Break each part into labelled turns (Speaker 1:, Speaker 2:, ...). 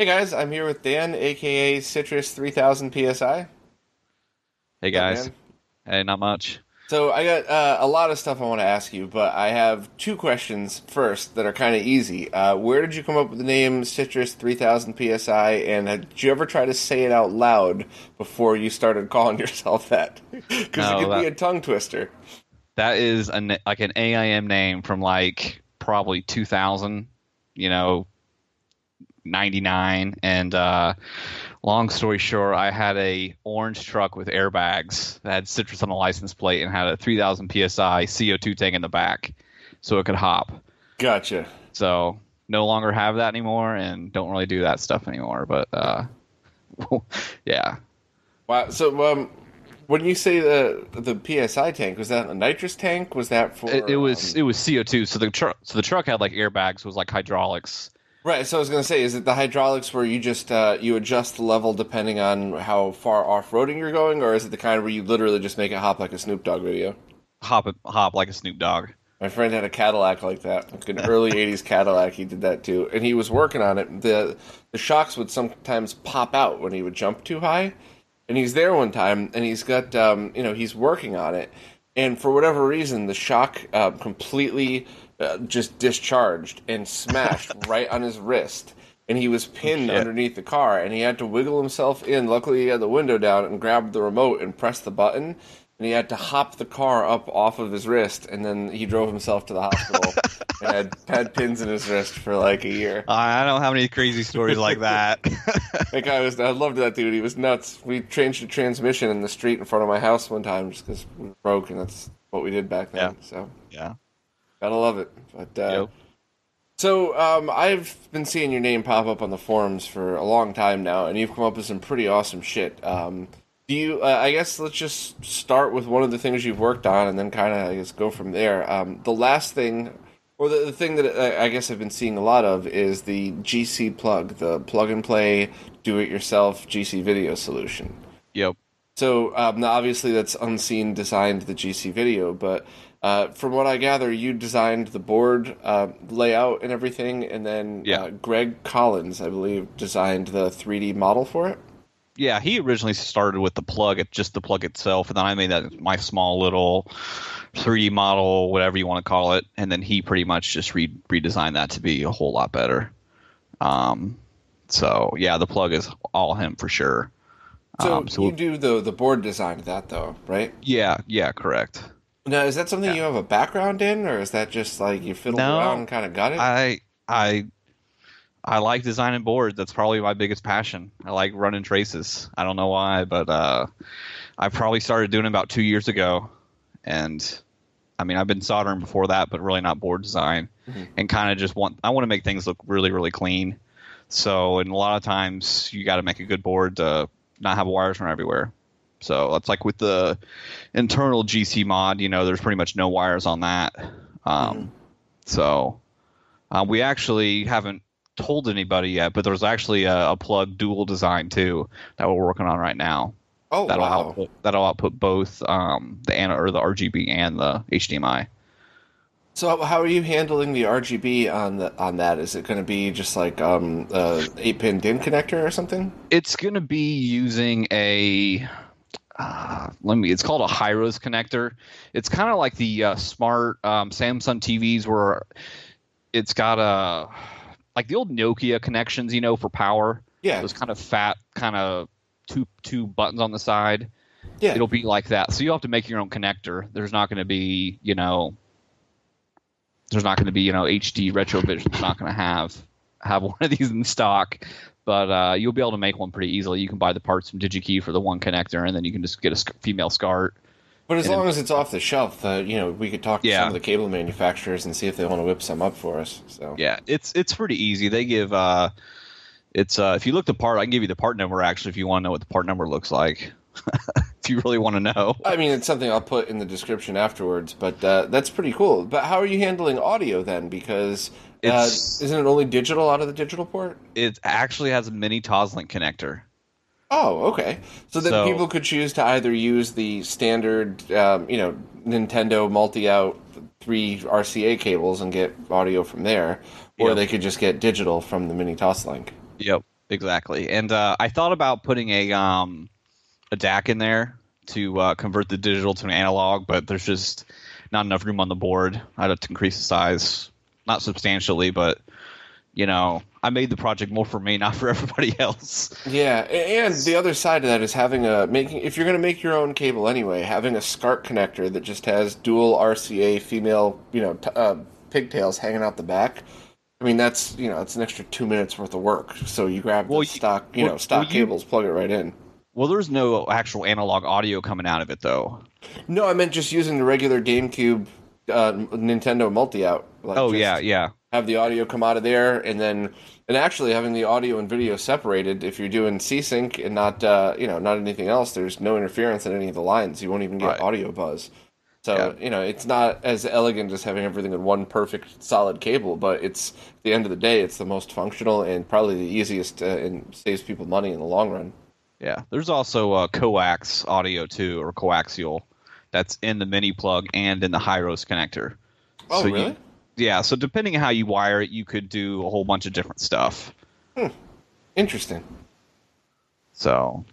Speaker 1: Hey guys, I'm here with Dan, aka Citrus 3000 PSI.
Speaker 2: Hey guys.
Speaker 1: man.
Speaker 2: Hey, not much.
Speaker 1: So I got uh, a lot of stuff I want to ask you, but I have two questions first that are kind of easy. Uh, where did you come up with the name Citrus 3000 PSI, and did you ever try to say it out loud before you started calling yourself that? Because
Speaker 2: No,
Speaker 1: it could be a tongue twister.
Speaker 2: That is a, like an AIM name from like probably 2000, you know, 99 and uh long story short, I had a orange truck with airbags that had citrus on the license plate and had a 3000 psi CO2 tank in the back so it could hop.
Speaker 1: Gotcha.
Speaker 2: So, no longer have that anymore and don't really do that stuff anymore, but uh yeah.
Speaker 1: Wow. So um, when you say the the PSI tank, was that a nitrous tank? Was that for?
Speaker 2: It, it was
Speaker 1: um,
Speaker 2: it was CO2. So the truck so the truck had like airbags was like hydraulics.
Speaker 1: Right, so I was going to say, is it the hydraulics where you just uh, you adjust the level depending on how far off roading you're going, or is it the kind where you literally just make it hop like a Snoop Dogg video?
Speaker 2: hop hop like a Snoop Dogg.
Speaker 1: My friend had a Cadillac like that, like an early '80s Cadillac. He did that too, and he was working on it. the The shocks would sometimes pop out when he would jump too high, and he's there one time, and he's got um, you know he's working on it, and for whatever reason, the shock uh, completely uh, just discharged and smashed right on his wrist. And he was pinned
Speaker 2: shit.
Speaker 1: underneath the car, and he had to wiggle himself in. Luckily, he had the window down and grabbed the remote and pressed the button. And he had to hop the car up off of his wrist, and then he drove himself to the hospital and had had pins in his wrist for like a year.
Speaker 2: I don't have any crazy stories like that.
Speaker 1: That guy was. I loved that dude. He was nuts. We changed the transmission in the street in front of my house one time just because we were broke, and that's what we did back then.
Speaker 2: Yeah.
Speaker 1: So
Speaker 2: yeah.
Speaker 1: Gotta love it. But uh,
Speaker 2: Yep.
Speaker 1: so um, I've been seeing your name pop up on the forums for a long time now, and you've come up with some pretty awesome shit. Um, do you? Uh, I guess let's just start with one of the things you've worked on, and then kind of I guess go from there. Um, the last thing, or the, the thing that I, I guess I've been seeing a lot of is the GC plug, the plug and play, do it yourself GC video solution.
Speaker 2: Yep.
Speaker 1: So um, obviously that's Unseen designed the GC video, but uh, from what I gather, you designed the board uh, layout and everything, and then
Speaker 2: Yeah.
Speaker 1: uh, Greg Collins, I believe, designed the 3D model for it.
Speaker 2: Yeah, he originally started with the plug, just the plug itself, and then I made that my small little 3D model, whatever you want to call it, and then he pretty much just re- redesigned that to be a whole lot better. Um, so yeah, the plug is all him for sure.
Speaker 1: So,
Speaker 2: um, so
Speaker 1: you do the the board design of that though, right?
Speaker 2: yeah, yeah, correct.
Speaker 1: Now, is that something you have a background in, or is that just like you fiddled
Speaker 2: No,
Speaker 1: around and kind of got it?
Speaker 2: I I I like designing boards. That's probably my biggest passion. I like running traces. I don't know why, but uh, I probably started doing it about two years ago, and I mean I've been soldering before that, but really not board design, and kind of just want I want to make things look really really clean. So, and a lot of times you got to make a good board to not have wires run everywhere. So that's like with the internal GC mod, you know, there's pretty much no wires on that. Um, So uh, we actually haven't told anybody yet, but there's actually a, a plug dual design too that we're working on right now.
Speaker 1: oh
Speaker 2: That'll
Speaker 1: wow!
Speaker 2: output that'll output both um, the ana- or the RGB and the HDMI.
Speaker 1: So how are you handling the RGB on the on that? Is it going to be just like um a eight pin DIN connector or something?
Speaker 2: It's going to be using a uh, let me. It's called a Hirose connector. It's kind of like the uh, smart um, Samsung TVs where it's got a like the old Nokia connections, you know, for power.
Speaker 1: Yeah,
Speaker 2: Those kind of fat, kind of two two buttons on the side.
Speaker 1: yeah.
Speaker 2: It'll be like that. So you have to make your own connector. There's not going to be, you know, there's not going to be, you know, HD Retrovision's not going to have have one of these in stock. But uh, you'll be able to make one pretty easily. You can buy the parts from DigiKey for the one connector, and then you can just get a female SCART.
Speaker 1: But as long
Speaker 2: it-
Speaker 1: as it's off the shelf, uh, you know, we could talk to
Speaker 2: Yeah.
Speaker 1: some of the cable manufacturers and see if they want to whip some up for us. So
Speaker 2: Yeah, it's it's pretty easy. They give uh, it's uh, if you look the part, I can give you the part number actually if you want to know what the part number looks like. if you really want to know.
Speaker 1: I mean, it's something I'll put in the description afterwards, but uh, that's pretty cool. But how are you handling audio then? Because uh, isn't it only digital out of the digital port?
Speaker 2: It actually has a mini Toslink connector.
Speaker 1: Oh, okay. So then
Speaker 2: So-
Speaker 1: people could choose to either use the standard, um, you know, Nintendo multi-out three RCA cables and get audio from there, or
Speaker 2: Yep.
Speaker 1: they could just get digital from the mini Toslink.
Speaker 2: Yep, exactly. And uh, I thought about putting a um, a DAC in there to uh, convert the digital to an analog, but there's just not enough room on the board. I'd have to increase the size, not substantially, but you know, I made the project more for me, not for everybody else.
Speaker 1: Yeah, and the other side of that is having a making if you're going to make your own cable anyway, having a SCART connector that just has dual RCA female, you know, t- uh, pigtails hanging out the back. I mean, that's you know, it's an extra two minutes worth of work. So you grab
Speaker 2: Well,
Speaker 1: the
Speaker 2: you-
Speaker 1: stock, you
Speaker 2: well-
Speaker 1: know, stock
Speaker 2: well, you-
Speaker 1: cables, plug it right in.
Speaker 2: Well, there's no actual analog audio coming out of it, though.
Speaker 1: No, I meant just using the regular GameCube, uh, Nintendo multi-out. Like
Speaker 2: Oh yeah, yeah,
Speaker 1: Have the audio come out of there, and then and actually having the audio and video separated. If you're doing C-Sync and not uh, you know not anything else, there's no interference in any of the lines. You won't even get
Speaker 2: Right.
Speaker 1: audio buzz. So
Speaker 2: Yeah.
Speaker 1: you know it's not as elegant as having everything in one perfect solid cable, but it's at the end of the day, it's the most functional and probably the easiest uh, and saves people money in the long run.
Speaker 2: yeah. There's also uh, coax audio too, or coaxial, that's in the mini plug and in the Hirose connector.
Speaker 1: Oh,
Speaker 2: So you-
Speaker 1: really?
Speaker 2: Yeah. So depending on how you wire it, you could do a whole bunch of different stuff.
Speaker 1: Interesting.
Speaker 2: So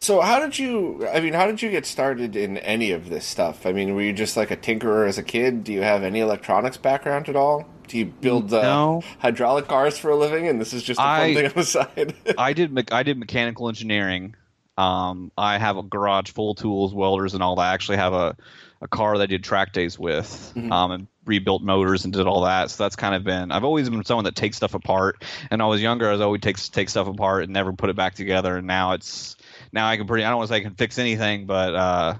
Speaker 1: So how did you? I mean, how did you get started in any of this stuff? I mean, were you just like a tinkerer as a kid? Do you have any electronics background at all? Do you build uh,
Speaker 2: No.
Speaker 1: hydraulic cars for a living, and this is just a fun thing on the side?
Speaker 2: I did me- I did mechanical engineering. Um, I have a garage full of tools, welders, and all that. I actually have a, a car that I did track days with, um, and rebuilt motors and did all that. So that's kind of been. I've always been someone that takes stuff apart. And when I was younger, I was always take take stuff apart and never put it back together. And now it's now I can pretty. I don't want to say I can fix anything, but uh,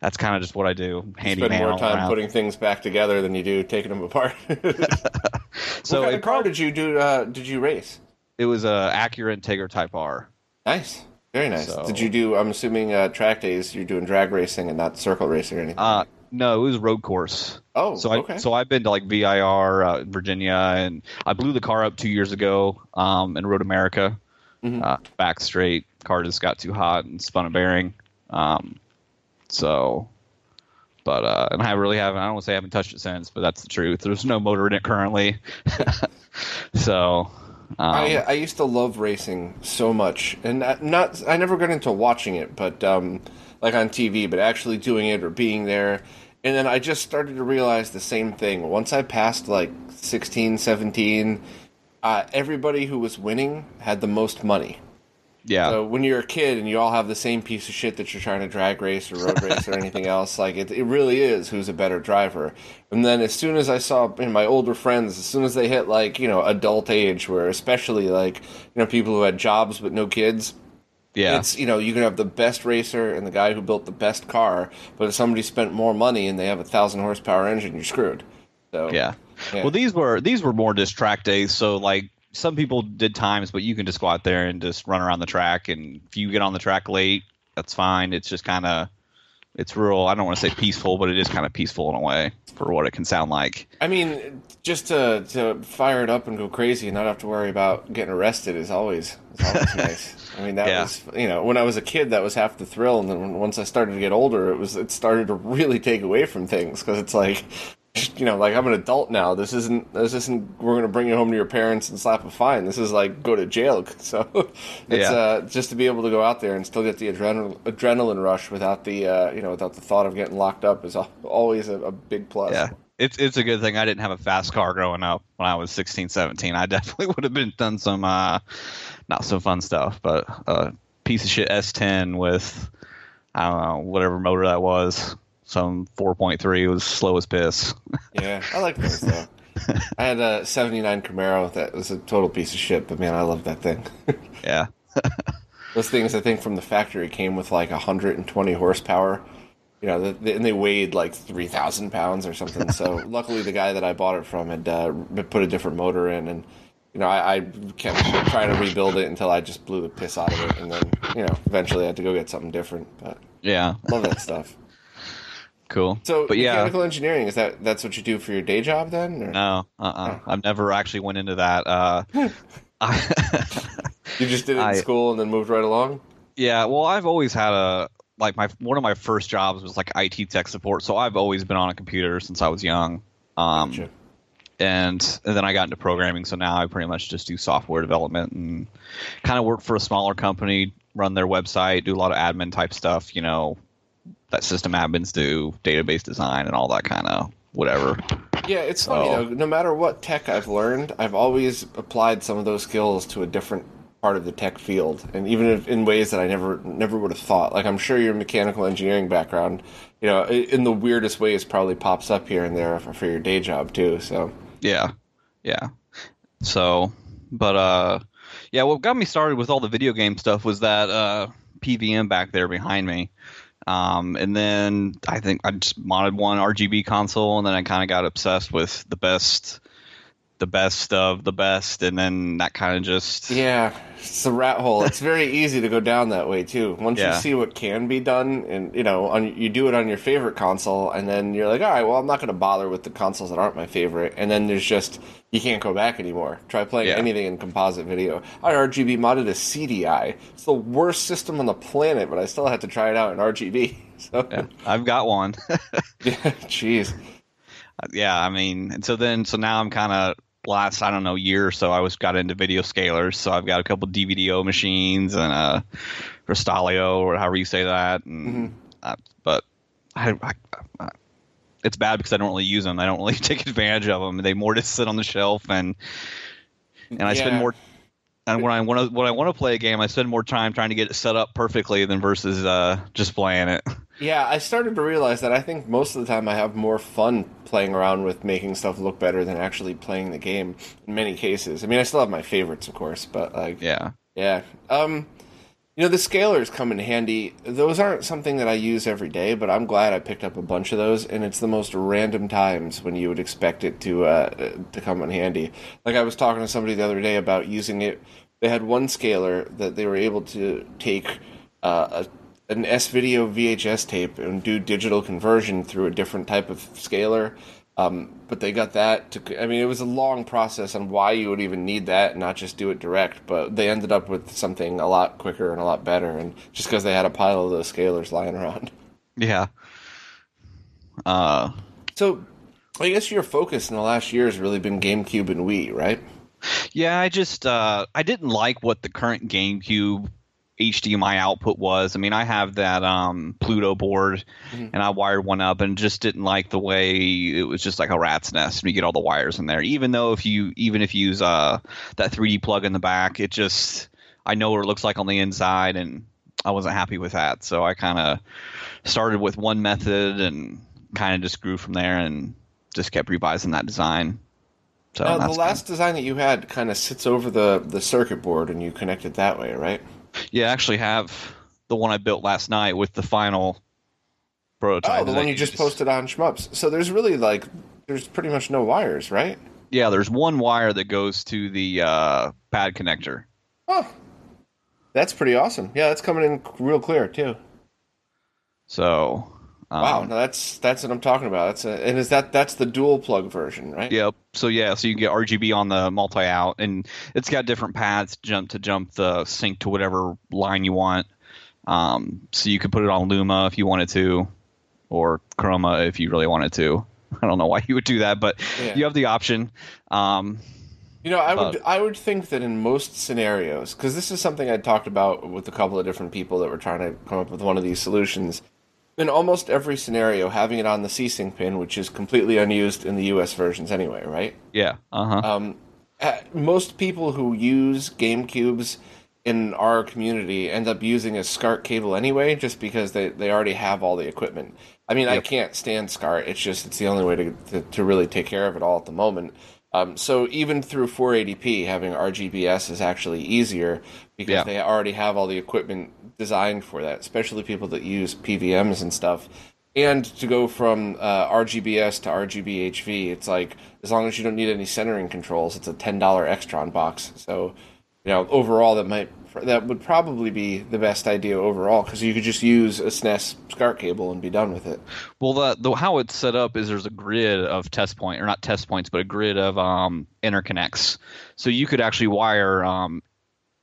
Speaker 2: that's kind of just what I do.
Speaker 1: Spend more time
Speaker 2: around.
Speaker 1: putting things back together than you do taking them apart.
Speaker 2: so
Speaker 1: what kind of car did you do? Uh, did you race?
Speaker 2: it was a Acura Integra Type R.
Speaker 1: Nice, very nice.
Speaker 2: So-
Speaker 1: Did you do? I'm assuming uh, track days. You're doing drag racing and not circle racing or anything.
Speaker 2: Uh, no, it was road course.
Speaker 1: oh,
Speaker 2: So I
Speaker 1: okay.
Speaker 2: so I've been to like VIR, uh, Virginia, and I blew the car up two years ago um, in Road America.
Speaker 1: Mm-hmm.
Speaker 2: Uh, back straight, car just got too hot and spun a bearing. Um, so, but uh, and I really haven't. I don't want to say I haven't touched it since, but that's the truth. There's no motor in it currently. so, um,
Speaker 1: I, I used to love racing so much, and not, not I never got into watching it, but um, like on TV, but actually doing it or being there. And then I just started to realize the same thing. Once I passed like 16, 17, uh, everybody who was winning had the most money.
Speaker 2: Yeah,
Speaker 1: So when you're a kid and you all have the same piece of shit that you're trying to drag race or road race or anything else, like it, it really is who's a better driver. And then as soon as I saw in my older friends, as soon as they hit like you know adult age, where especially like you know people who had jobs but no kids,
Speaker 2: yeah,
Speaker 1: it's you know you can have the best racer and the guy who built the best car, but if somebody spent more money and they have a thousand horsepower engine, you're screwed. So
Speaker 2: Yeah.
Speaker 1: Yeah.
Speaker 2: Well, these were these were more just track days. So like some people did times, but you can just go out there and just run around the track. And if you get on the track late, that's fine. It's just kind of it's real. I don't want to say peaceful, but it is kind of peaceful in a way for what it can sound like.
Speaker 1: I mean, just to to fire it up and go crazy and not have to worry about getting arrested is always is always nice. I mean, that
Speaker 2: Yeah.
Speaker 1: was you know when I was a kid that was half the thrill, and then once I started to get older, it was it started to really take away from things because it's like. You know, like I'm an adult now. This isn't. This isn't. We're gonna bring you home to your parents and slap a fine. This is like go to jail. So, it's
Speaker 2: Yeah.
Speaker 1: uh, just to be able to go out there and still get the adrenal- adrenaline rush without the uh, you know without the thought of getting locked up is always a, a big plus.
Speaker 2: Yeah. It's it's a good thing I didn't have a fast car growing up when I was 16, 17. I definitely would have been done some uh, not so fun stuff, but uh, piece of shit S10 with I don't know whatever motor that was. Some 4.3 was slow as piss.
Speaker 1: Yeah, I like those though. I had a '79 Camaro that was a total piece of shit, but man, I love that thing.
Speaker 2: yeah.
Speaker 1: Those things, I think, from the factory came with like 120 horsepower. You know, the, the, and they weighed like 3,000 pounds or something. So luckily, the guy that I bought it from had uh, put a different motor in, and you know, I, I kept trying to rebuild it until I just blew the piss out of it, and then you know, eventually I had to go get something different. But
Speaker 2: Yeah.
Speaker 1: love that stuff.
Speaker 2: Cool.
Speaker 1: So,
Speaker 2: but yeah,
Speaker 1: mechanical engineering is that that's what you do for your day job then? Or?
Speaker 2: no, uh, uh I've never actually went into that. Uh, I,
Speaker 1: You just did it in
Speaker 2: I-
Speaker 1: school and then moved right along.
Speaker 2: yeah, well, I've always had a like my one of my first jobs was like IT tech support, so I've always been on a computer since I was young. Um,
Speaker 1: Gotcha.
Speaker 2: and, and then I got into programming, so now I pretty much just do software development and kind of work for a smaller company, run their website, do a lot of admin type stuff, you know, that system admins do, database design, and all that kind of whatever.
Speaker 1: Yeah, it's funny though. No matter what tech I've learned, I've always applied some of those skills to a different part of the tech field, and even if, in ways that I never never would have thought. Like I'm sure your mechanical engineering background, you know, in the weirdest ways, probably pops up here and there for, for your day job too. So
Speaker 2: Yeah, yeah. So, but uh, yeah, what got me started with all the video game stuff was that uh, PVM back there behind me. Um, and then I think I just modded one RGB console, and then I kind of got obsessed with the best, the best of the best, and then that kind of just
Speaker 1: yeah, it's a rat hole. It's very easy to go down that way too. Once
Speaker 2: Yeah.
Speaker 1: you see what can be done, and you know, on, you do it on your favorite console, and then you're like, all right, well, I'm not going to bother with the consoles that aren't my favorite, and then there's just you can't go back anymore. Try playing
Speaker 2: Yeah.
Speaker 1: anything in composite video. I RGB modded a CDI. It's the worst system on the planet, but I still had to try it out in RGB. So
Speaker 2: yeah, I've got one.
Speaker 1: yeah, jeez.
Speaker 2: Yeah, I mean, and so then, so now I'm kind of last, I don't know, year or so, I was got into video scalers. So I've got a couple DVDO machines and a Restylio or however you say that. And, uh, but I, I, I, it's bad because I don't really use them. I don't really take advantage of them. They more just sit on the shelf and and I spend more. And when I want to when I want to play a game, I spend more time trying to get it set up perfectly than versus uh, just playing it.
Speaker 1: Yeah, I started to realize that I think most of the time I have more fun playing around with making stuff look better than actually playing the game in many cases. I mean, I still have my favorites, of course, but like,
Speaker 2: Yeah.
Speaker 1: yeah. Um, you know, the scalers come in handy. Those aren't something that I use every day, but I'm glad I picked up a bunch of those, and it's the most random times when you would expect it to uh, to come in handy. Like I was talking to somebody the other day about using it. They had one scaler that they were able to take uh, a an S video VHS tape and do digital conversion through a different type of scaler. Um, but they got that to. I mean, it was a long process on why you would even need that and not just do it direct. But they ended up with something a lot quicker and a lot better, and just because they had a pile of those scalers lying around.
Speaker 2: Yeah. Uh,
Speaker 1: So, I guess your focus in the last year has really been GameCube and Wii, right?
Speaker 2: Yeah, I just uh, I didn't like what the current GameCube HDMI output was. I mean, I have that um, Pluto board, and I wired one up, and just didn't like the way it was just like a rat's nest. And you get all the wires in there. Even though if you even if you use uh, that 3D plug in the back, it just I know what it looks like on the inside, and I wasn't happy with that. So I kind of started with one method and kind of just grew from there, and just kept revising that design. So
Speaker 1: Now, the last design that you had kind of sits over the the circuit board, and you connect it that way, right?
Speaker 2: Yeah, I actually have the one I built last night with the final prototype.
Speaker 1: Oh, the one you just posted on Shmups. So there's really like there's pretty much no wires, right?
Speaker 2: Yeah, there's one wire that goes to the uh, pad connector.
Speaker 1: Oh, that's pretty awesome. Yeah, that's coming in real clear too.
Speaker 2: So, um,
Speaker 1: Wow, no, that's that's what I'm talking about. That's a, and is that that's the dual plug version, right?
Speaker 2: Yep. So yeah, so you can get RGB on the multi out, and it's got different paths to jump to jump the sync to whatever line you want. Um, so you could put it on Luma if you wanted to, or Chroma if you really wanted to. I don't know why you would do that, but
Speaker 1: Yeah.
Speaker 2: you have the option. Um,
Speaker 1: You know, I would
Speaker 2: Uh,
Speaker 1: I would think that in most scenarios, because this is something I talked about with a couple of different people that were trying to come up with one of these solutions. In almost every scenario, having it on the C-Sync pin, which is completely unused in the U.S. versions anyway, right?
Speaker 2: yeah. Uh huh.
Speaker 1: Um, most people who use GameCubes in our community end up using a SCART cable anyway, just because they, they already have all the equipment. I mean, I can't stand SCART. It's just it's the only way to to, to really take care of it all at the moment. Um, so even through 480p, having RGBS is actually easier because
Speaker 2: Yeah.
Speaker 1: they already have all the equipment designed for that, especially people that use PVMs and stuff. And to go from uh, RGBS to RGBHV, it's like as long as you don't need any centering controls, it's a ten dollar Extron box. So, you know, overall that might that would probably be the best idea overall because you could just use a SNES SCART cable and be done with it.
Speaker 2: Well, the, the how it's set up is there's a grid of test point, or not test points, but a grid of um, interconnects. So you could actually wire um,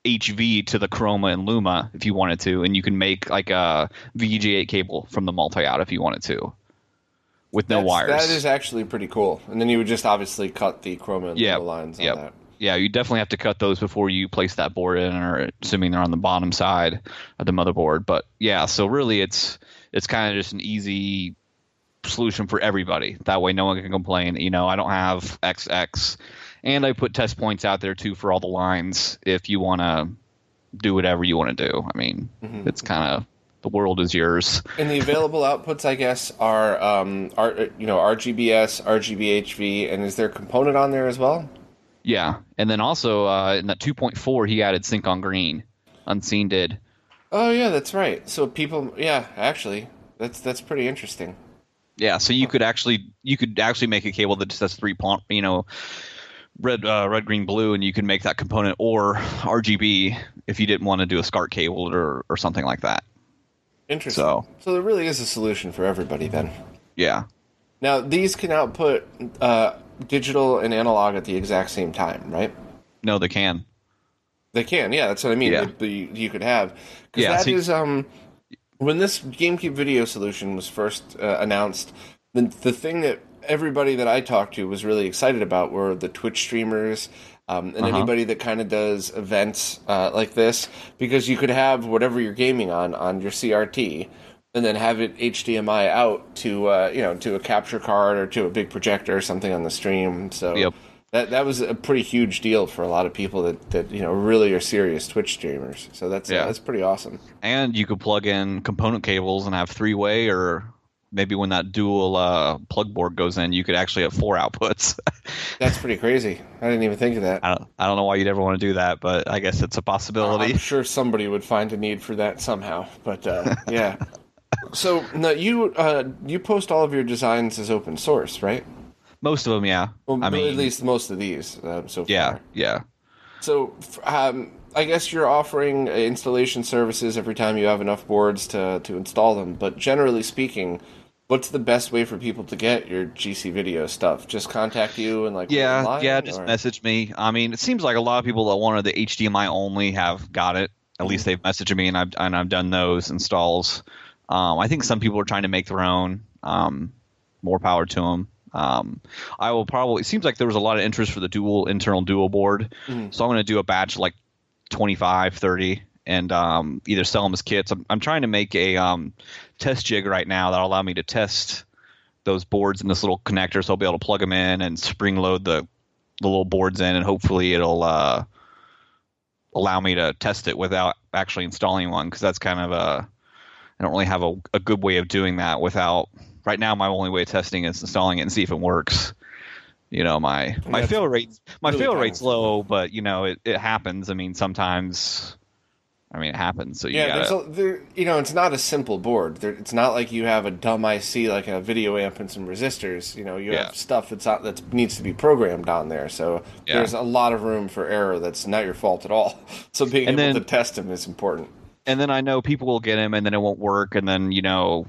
Speaker 2: HV to the Chroma and Luma if you wanted to, and you can make like a VGA cable from the multi out if you wanted to, with no
Speaker 1: That's-
Speaker 2: wires.
Speaker 1: That is actually pretty cool. And then you would just obviously cut the chroma and
Speaker 2: Yep,
Speaker 1: Luma lines on
Speaker 2: yep.
Speaker 1: that.
Speaker 2: Yeah, you definitely have to cut those before you place that board in, or assuming they're on the bottom side of the motherboard. But yeah, so really, it's it's kind of just an easy solution for everybody. That way, no one can complain. You know, I don't have XX, and I put test points out there too for all the lines. If you want to do whatever you want to do, I mean, it's kind of the world is yours.
Speaker 1: And the available outputs, I guess, are um, are you know RGBS, RGBHV, and is there a component on there as well?
Speaker 2: Yeah, and then also uh, in that 2.4, he added sync on green. Unseen did.
Speaker 1: Oh yeah, that's right. So people, yeah, actually, that's that's pretty interesting.
Speaker 2: Yeah, so you could actually you could actually make a cable that just has three you know red uh, red green blue and you can make that component or RGB if you didn't want to do a SCART cable or or something like that.
Speaker 1: Interesting.
Speaker 2: So-
Speaker 1: so there really is a solution for everybody then.
Speaker 2: Yeah.
Speaker 1: Now these can output uh, digital and analog at the exact same time, right?
Speaker 2: No, they can.
Speaker 1: They can, yeah. That's what I mean.
Speaker 2: Yeah.
Speaker 1: They- they- you could have because
Speaker 2: Yeah,
Speaker 1: that
Speaker 2: so
Speaker 1: is um when this GameCube video solution was first uh, announced. The the thing that everybody that I talked to was really excited about were the Twitch streamers. Um, and
Speaker 2: Uh-huh.
Speaker 1: anybody that kind of does events uh, like this, because you could have whatever you're gaming on on your CRT, and then have it HDMI out to uh, you know to a capture card or to a big projector or something on the stream. So
Speaker 2: Yep.
Speaker 1: that that was a pretty huge deal for a lot of people that, that you know really are serious Twitch streamers. So that's
Speaker 2: Yeah.
Speaker 1: that's pretty awesome.
Speaker 2: And you could plug in component cables and have three way or maybe when that dual uh, plug board goes in, you could actually have four outputs.
Speaker 1: That's pretty crazy. I didn't even think of that.
Speaker 2: I don't I don't know why you'd ever want to do that, but I guess it's a possibility.
Speaker 1: I'm sure somebody would find a need for that somehow. But uh, yeah. So now you uh, you post all of your designs as open source, right?
Speaker 2: Most of them, yeah.
Speaker 1: Well,
Speaker 2: I mean,
Speaker 1: at least most of these uh, so
Speaker 2: yeah,
Speaker 1: far.
Speaker 2: yeah.
Speaker 1: So, um, I guess you're offering uh, installation services every time you have enough boards to, to install them. But generally speaking, what's the best way for people to get your GC video stuff? Just contact you and like
Speaker 2: Yeah,
Speaker 1: online,
Speaker 2: yeah, just
Speaker 1: or-
Speaker 2: message me. I mean, it seems like a lot of people that wanted the HDMI only have got it. At least they've messaged me, and I've and I've done those installs. Um, I think some people are trying to make their own. Um, more power to them. Um, I will probably. It seems like there was a lot of interest for the dual internal dual board,
Speaker 1: Mhm.
Speaker 2: so I'm going to do a batch like 25, 30, and um, either sell them as kits. I'm, I'm trying to make a um, test jig right now that'll allow me to test those boards in this little connector, so I'll be able to plug them in and spring load the the little boards in, and hopefully it'll uh, allow me to test it without actually installing one because that's kind of a I don't really have a, a good way of doing that without. Right now, my only way of testing is installing it and see if it works. You know, my my fail rate my
Speaker 1: really
Speaker 2: fail rate's low, but you know it, it happens. I mean, sometimes. I mean, it happens. So you
Speaker 1: Yeah,
Speaker 2: gotta.
Speaker 1: a, there, you know, it's not a simple board. There, it's not like you have a dumb IC like a video amp and some resistors. You know, you
Speaker 2: Yeah.
Speaker 1: have stuff that's not, that needs to be programmed on there. So
Speaker 2: Yeah.
Speaker 1: there's a lot of room for error. That's not your fault at all. So being
Speaker 2: And
Speaker 1: able
Speaker 2: then-
Speaker 1: to test them is important.
Speaker 2: And then I know people will get him, and then it won't work, and then you know,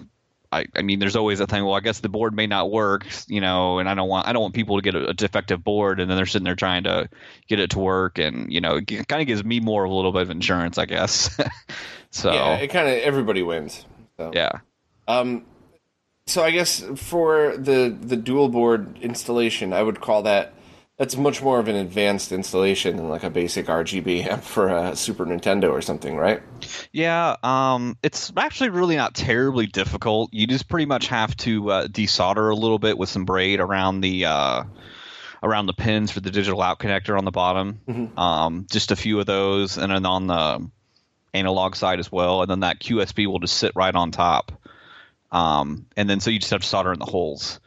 Speaker 2: I, I mean, there's always a thing. Well, I guess the board may not work, you know, and I don't want I don't want people to get a, a defective board, and then they're sitting there trying to get it to work, and you know, it kind of gives me more of a little bit of insurance, I guess. so
Speaker 1: Yeah,
Speaker 2: yeah,
Speaker 1: it kind of everybody wins. So. Yeah. Um, so I guess for the the dual board installation, I would call that that's much more of an advanced installation than like a basic RGB amp for a Super Nintendo or something, right?
Speaker 2: Yeah, um, it's actually really not terribly difficult. You just pretty much have to uh, desolder a little bit with some braid around the uh, around the pins for the digital out connector on the bottom.
Speaker 1: Mm-hmm.
Speaker 2: Um, just a few of those, and then on the analog side as well, and then that QSB will just sit right on top. Um, and then so you just have to solder in the holes.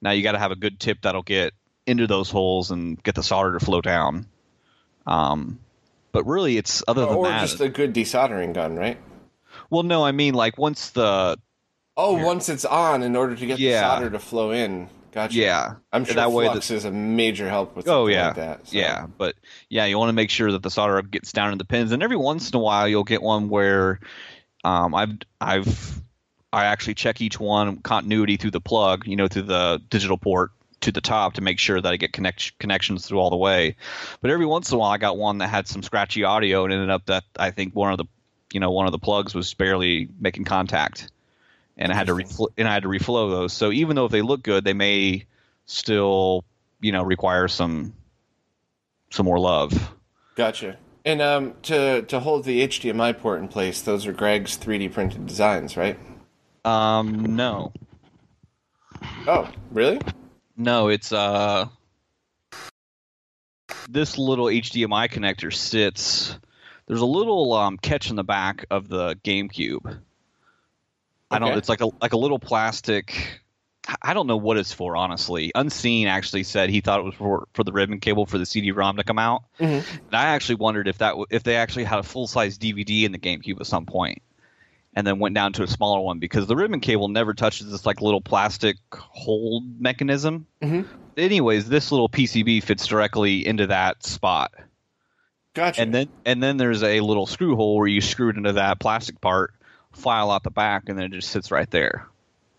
Speaker 2: Now you got to have a good tip that'll get into those holes and get the solder to flow down. Um, but really, it's other than
Speaker 1: or
Speaker 2: that.
Speaker 1: just a good desoldering gun, right?
Speaker 2: well, no, I mean like once the
Speaker 1: Oh, once it's on, in order to get
Speaker 2: Yeah.
Speaker 1: the solder to flow in. Gotcha.
Speaker 2: yeah,
Speaker 1: I'm sure
Speaker 2: that way the-
Speaker 1: flux is a major help with
Speaker 2: Oh yeah,
Speaker 1: like that. so.
Speaker 2: yeah. But yeah, you want to make sure that the solder gets down in the pins, and every once in a while you'll get one where um, I've I've I actually check each one continuity through the plug, you know, through the digital port to the top to make sure that I get connect connections through all the way. But every once in a while, I got one that had some scratchy audio, and ended up that I think one of the you know one of the plugs was barely making contact, and I had to refl- and I had to reflow those. So even though if they look good, they may still you know require some some more love.
Speaker 1: Gotcha. And um, to to hold the HDMI port in place, those are Greg's 3D printed designs, right?
Speaker 2: Um, no,
Speaker 1: Oh, really?
Speaker 2: No, it's uh, this little HDMI connector sits. There's a little um, catch in the back of the GameCube. I don't. It's like a like a little plastic. I don't know what it's for, honestly. Unseen actually said he thought it was for for the ribbon cable for the CD-ROM to come out,
Speaker 1: Mhm.
Speaker 2: and I actually wondered if that w- if they actually had a full size DVD in the GameCube at some point, and then went down to a smaller one because the ribbon cable never touches this like little plastic hold mechanism.
Speaker 1: Mhm.
Speaker 2: Anyways, this little PCB fits directly into that spot,
Speaker 1: Gotcha.
Speaker 2: and then and then there's a little screw hole where you screw it into that plastic part, file out the back, and then it just sits right there.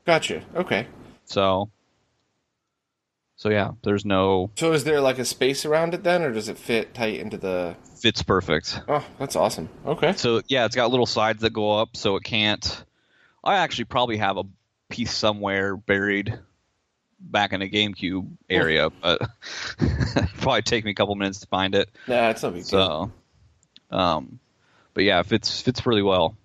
Speaker 1: gotcha. Okay.
Speaker 2: So, so yeah, there's no
Speaker 1: So is there like a space around it then, or does it fit tight into the?
Speaker 2: Fits perfect.
Speaker 1: Oh, that's awesome. Okay.
Speaker 2: So yeah, it's got little sides that go up, so it can't. I actually probably have a piece somewhere buried back in the GameCube area, but probably take me a couple minutes to find it.
Speaker 1: Nah, it's no big deal.
Speaker 2: So, um, but yeah, fits fits really well.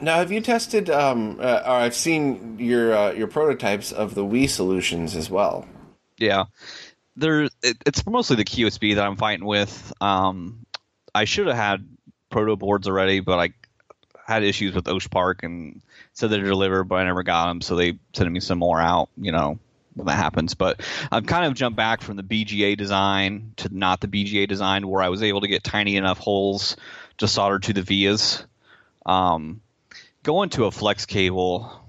Speaker 1: Now, have you tested? Um, uh, or I've seen your uh, your prototypes of the Wii solutions as well.
Speaker 2: Yeah, there. It, it's mostly the QSB that I'm fighting with. Um, I should have had proto boards already, but I had issues with Osh Park and said they'd deliver, but I never got them, so they sent me some more out. You know when that happens, but I've kind of jumped back from the BGA design to not the BGA design, where I was able to get tiny enough holes to solder to the vias. Um, going to a flex cable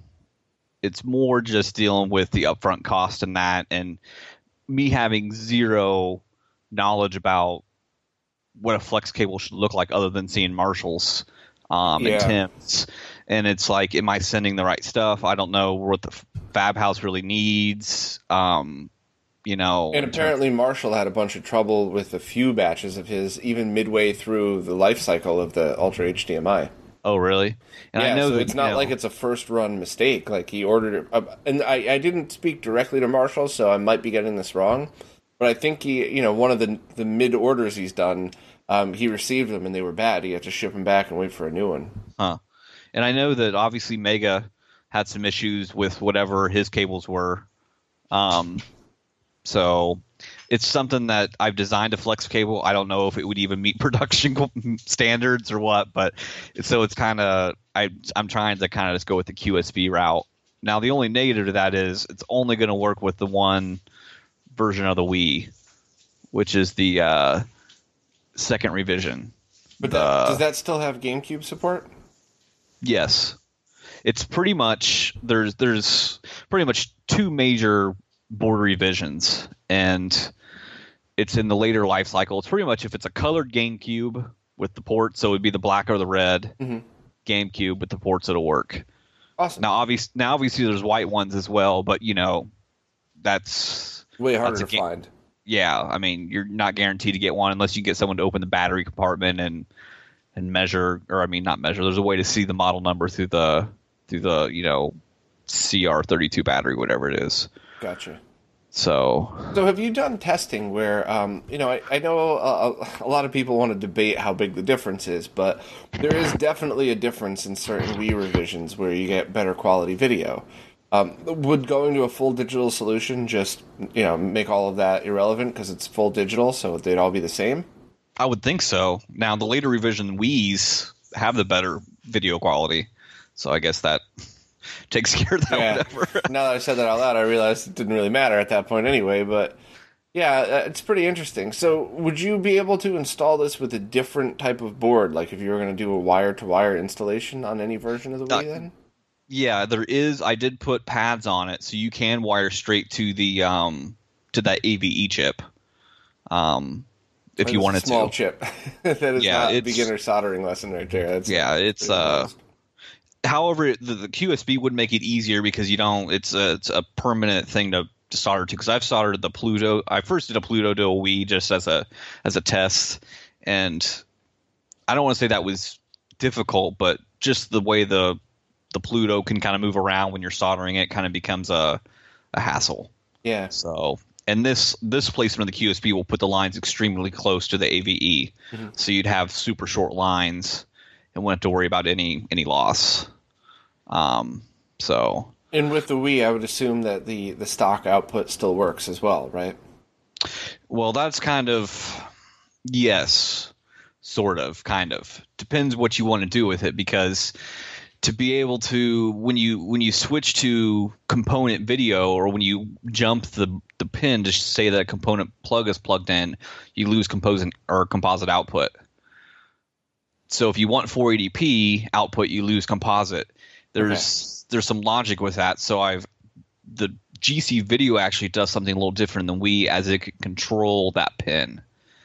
Speaker 2: it's more just dealing with the upfront cost and that and me having zero knowledge about what a flex cable should look like other than seeing Marshalls um,
Speaker 1: Yeah.
Speaker 2: and Tim's. And it's like, am I sending the right stuff? I don't know what the Fab House really needs. Um, you know,
Speaker 1: And apparently, Marshall had a bunch of trouble with a few batches of his, even midway through the life cycle of the Ultra HDMI.
Speaker 2: Oh really? And
Speaker 1: yeah,
Speaker 2: I know
Speaker 1: so
Speaker 2: that,
Speaker 1: it's
Speaker 2: you
Speaker 1: not
Speaker 2: know-
Speaker 1: like it's a first run mistake. Like he ordered it, uh, and I, I didn't speak directly to Marshall, so I might be getting this wrong. But I think he, you know, one of the the mid orders he's done, um, he received them and they were bad. He had to ship them back and wait for a new one.
Speaker 2: Huh. And I know that obviously Mega had some issues with whatever his cables were. Um, so it's something that I've designed a flex cable. I don't know if it would even meet production standards or what, but so it's kind of I I'm trying to kind of just go with the QSB route. Now the only negative to that is it's only going to work with the one version of the Wii, which is the uh, second revision.
Speaker 1: But
Speaker 2: The-
Speaker 1: that, does that still have GameCube support?
Speaker 2: Yes. It's pretty much there's there's pretty much two major board revisions and it's in the later life cycle. It's pretty much if it's a colored GameCube with the ports, so it would be the black or the red
Speaker 1: Mhm.
Speaker 2: GameCube with the ports that'll work.
Speaker 1: Awesome.
Speaker 2: Now obviously now obviously there's white ones as well, but you know that's
Speaker 1: Way harder
Speaker 2: that's
Speaker 1: to find.
Speaker 2: yeah, I mean, you're not guaranteed to get one unless you get someone to open the battery compartment and and measure, or I mean, not measure. There's a way to see the model number through the through the you know CR32 battery, whatever it is.
Speaker 1: Gotcha.
Speaker 2: So
Speaker 1: So have you done testing where, um, you know, I, I know a, a lot of people want to debate how big the difference is, but there is definitely a difference in certain Wii revisions where you get better quality video. Um, would going to a full digital solution just you know make all of that irrelevant because it's full digital, so they'd all be the same?
Speaker 2: I would think so. Now the later revision Wii's have the better video quality, so I guess that takes care of that.
Speaker 1: Yeah.
Speaker 2: Whatever.
Speaker 1: now that I said that out loud, I realized it didn't really matter at that point anyway. But yeah, uh, it's pretty interesting. So, would you be able to install this with a different type of board, like if you were going to do a wire-to-wire installation on any version of the Wii?
Speaker 2: Uh,
Speaker 1: then
Speaker 2: Yeah, there is. I did put pads on it, so you can wire straight to the um to that AVE chip. Um, if you wanted
Speaker 1: small
Speaker 2: to.
Speaker 1: chip. that is
Speaker 2: Yeah,
Speaker 1: not a beginner soldering lesson right there. That's
Speaker 2: Yeah, it's uh. However, the, the QSB would make it easier because you don't. It's a it's a permanent thing to, to solder to. Because I've soldered the Pluto. I first did a Pluto to a Wii just as a as a test, and I don't want to say that was difficult, but just the way the the Pluto can kind of move around when you're soldering it kind of becomes a a hassle.
Speaker 1: yeah.
Speaker 2: So, and this this placement of the QSB will put the lines extremely close to the AVE, mm-hmm. so you'd have super short lines and wouldn't have to worry about any any loss. Um, so
Speaker 1: And with the Wii, I would assume that the the stock output still works as well, right?
Speaker 2: well, that's kind of yes, sort of, kind of depends what you want to do with it because to be able to when you when you switch to component video or when you jump the the pin to say that a component plug is plugged in, you lose composite or composite output. So if you want 480p output, you lose composite. There's there's some logic with that. So I've the GC video actually does something a little different than we as it can control that pin.